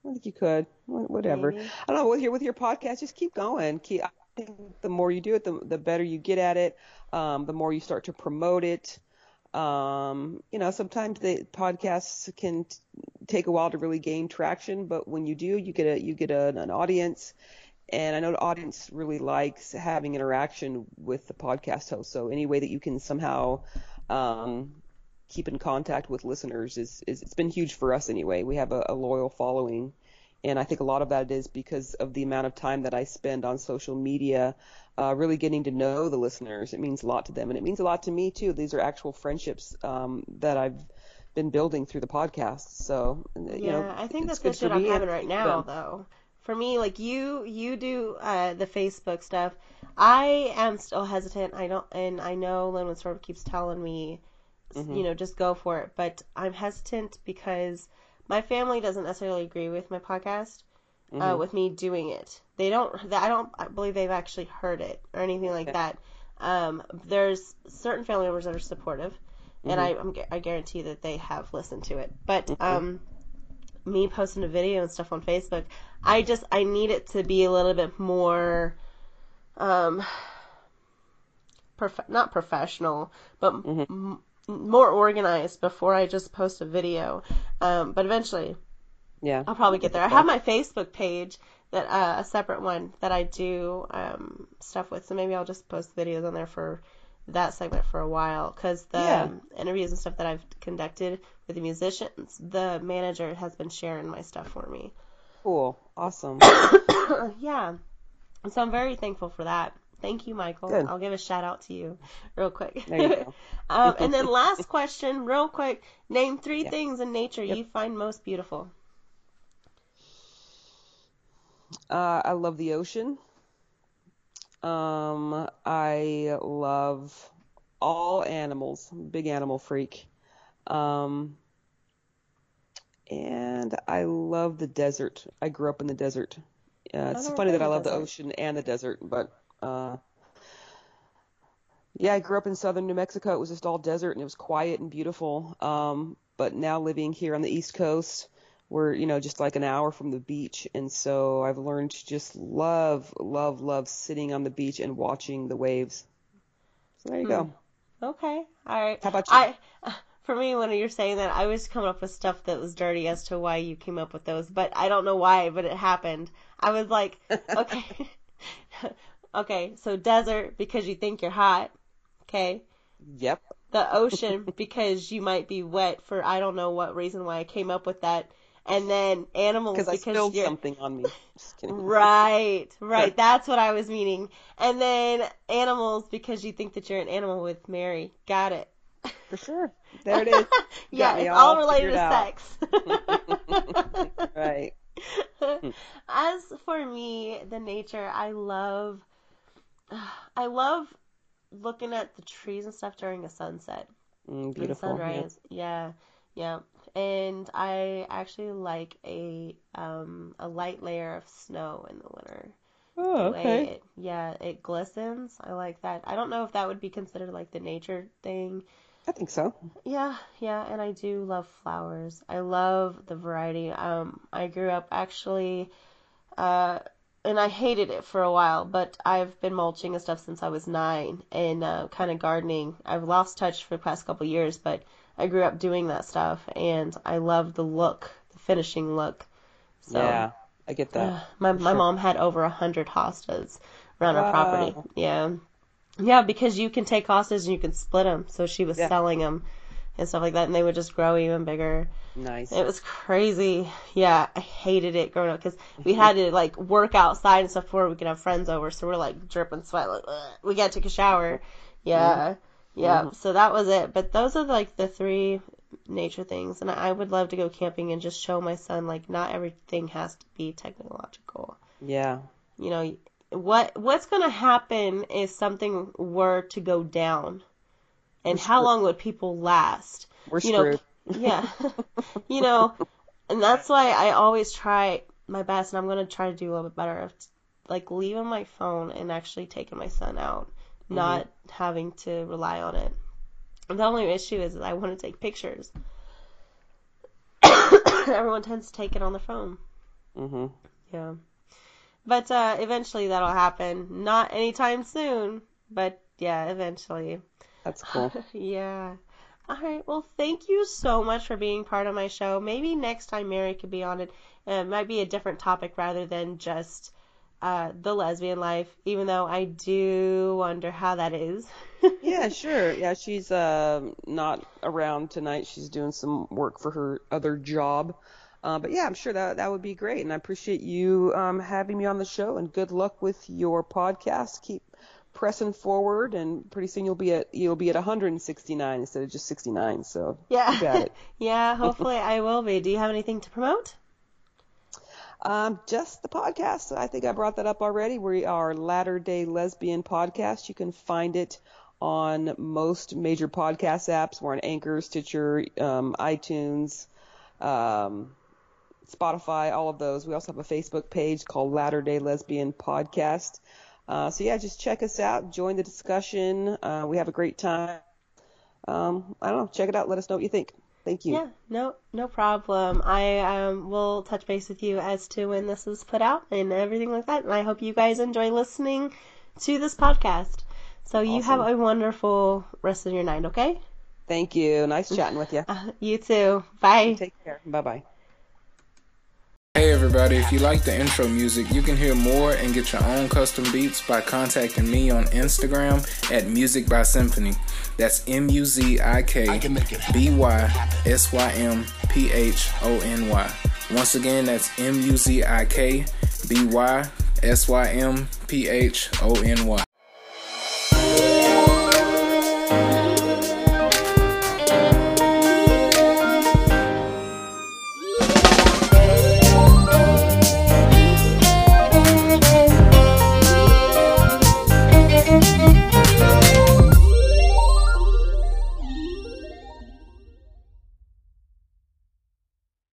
I think you could. Whatever. Maybe. I don't know. With your with your podcast, just keep going. Keep. I think the more you do it, the the better you get at it. Um, the more you start to promote it. Um, you know, sometimes the podcasts can t- take a while to really gain traction, but when you do, you get a you get a, an audience, and I know the audience really likes having interaction with the podcast host. So any way that you can somehow um, keep in contact with listeners is, is it's been huge for us anyway. We have a, a loyal following, and I think a lot of that is because of the amount of time that I spend on social media, uh, really getting to know the listeners. It means a lot to them, and it means a lot to me too. These are actual friendships um, that I've been building through the podcast. So you yeah, know, I think that's the good shit I'm having right now, them. though. For me, like you, you do uh, the Facebook stuff. I am still hesitant. I don't, and I know Lynn sort of keeps telling me, Mm-hmm. you know, just go for it. But I'm hesitant because my family doesn't necessarily agree with my podcast, uh, Mm-hmm. with me doing it. They don't. I don't believe they've actually heard it or anything like Okay. that. Um, there's certain family members that are supportive, and I, I'm, I guarantee that they have listened to it. But um, me posting a video and stuff on Facebook, I just I need it to be a little bit more, um, prof- not professional, but m- more organized before I just post a video. Um, but eventually, Yeah. I'll probably get there. I have my Facebook page that uh, a separate one that I do um, stuff with, so maybe I'll just post videos on there for that segment for a while because the Yeah. um, interviews and stuff that I've conducted with the musicians, the manager has been sharing my stuff for me. Cool. Awesome. yeah, and so I'm very thankful for that. Thank you, Michael. Good. I'll give a shout out to you real quick. There you go. um, and then last question, real quick. Name three Yeah. things in nature you find most beautiful. Uh, I love the ocean. Um, I love all animals. Big animal freak. Um, and I love the desert. I grew up in the desert. Uh, it's funny that I love the ocean and the desert, but uh, yeah, I grew up in southern New Mexico. It was just all desert and it was quiet and beautiful. Um, but now living here on the East Coast, we're you know just like an hour from the beach, and so I've learned to just love, love, love sitting on the beach and watching the waves. So there you go. Hmm. Okay. All right. How about you? I, for me, when you're saying that, I was coming up with stuff that was dirty as to why you came up with those, but I don't know why, but it happened. I was like, okay, okay. So desert because you think you're hot. Okay. Yep. The ocean because you might be wet for I don't know what reason why I came up with that, and then animals Because I spilled you're something on me. Right, right. That's what I was meaning. And then animals because you think that you're an animal with Mary. Got it. For sure. There it is. yeah, it's all all related to sex. right. As for me, the nature, I love I love looking at the trees and stuff during a sunset. Mm, beautiful. yeah. sunrise. Yeah. yeah. And I actually like a um a light layer of snow in the winter. Oh, okay. it, yeah, it glistens. I like that. I don't know if that would be considered like the nature thing. I think so. Yeah, yeah, and I do love flowers. I love the variety. Um, I grew up actually, uh, and I hated it for a while, but I've been mulching and stuff since I was nine, and uh, kind of gardening. I've lost touch for the past couple years, but I grew up doing that stuff, and I love the look, the finishing look. So, yeah, I get that. uh, my my sure. mom had over a hundred hostas around her Wow. property. Yeah, yeah, because you can take hostas and you can split them. So she was Yeah. selling them and stuff like that, and they would just grow even bigger. Nice. It was crazy. Yeah, I hated it growing up because we had to like work outside and stuff before we could have friends over. So we're like dripping sweat, like "Ugh." we got to take a shower. Yeah, yeah. Mm-hmm. So that was it. But those are like the three nature things, and I would love to go camping and just show my son like not everything has to be technological. yeah. You know what what's going to happen if something were to go down, and We're how screwed. long would people last? We're you know, screwed. yeah. you know, and that's why I always try my best, and I'm gonna try to do a little bit better of like leaving my phone and actually taking my son out, not having to rely on it. And the only issue is that I want to take pictures. Everyone tends to take it on their phone. hmm Yeah. But uh, eventually that'll happen. Not anytime soon, but yeah, eventually. That's cool. Yeah. All right. Well, thank you so much for being part of my show. Maybe next time Mary could be on it. It might be a different topic rather than just uh, the lesbian life, even though I do wonder how that is. Yeah, sure. Yeah, she's um not around tonight. She's doing some work for her other job. Uh, but yeah, I'm sure that that would be great, and I appreciate you um, having me on the show. And good luck with your podcast. Keep pressing forward, and pretty soon you'll be at you'll be at 169 instead of just 69. So yeah. you got it. yeah, hopefully I will be. Do you have anything to promote? Um, just the podcast. I think I brought that up already. We are Latter Day Lesbian Podcast. You can find it on most major podcast apps. We're on Anchor, Stitcher, um, iTunes, um, Spotify, all of those. We also have a Facebook page called Latter Day Lesbian Podcast. Uh, so yeah, just check us out, join the discussion. Uh, we have a great time. Um, I don't know, check it out. Let us know what you think. Thank you. Yeah, no, no problem. I um, will touch base with you as to when this is put out and everything like that. And I hope you guys enjoy listening to this podcast. So you have a wonderful rest of your night, okay? Thank you. Nice chatting with you. Uh, you too. Bye. Take care. Bye bye. Hey everybody, if you like the intro music, you can hear more and get your own custom beats by contacting me on Instagram at Muzik by Symphony. That's M U Z I K B Y S Y M P H O N Y. Once again, that's M U Z I K B Y S Y M P H O N Y.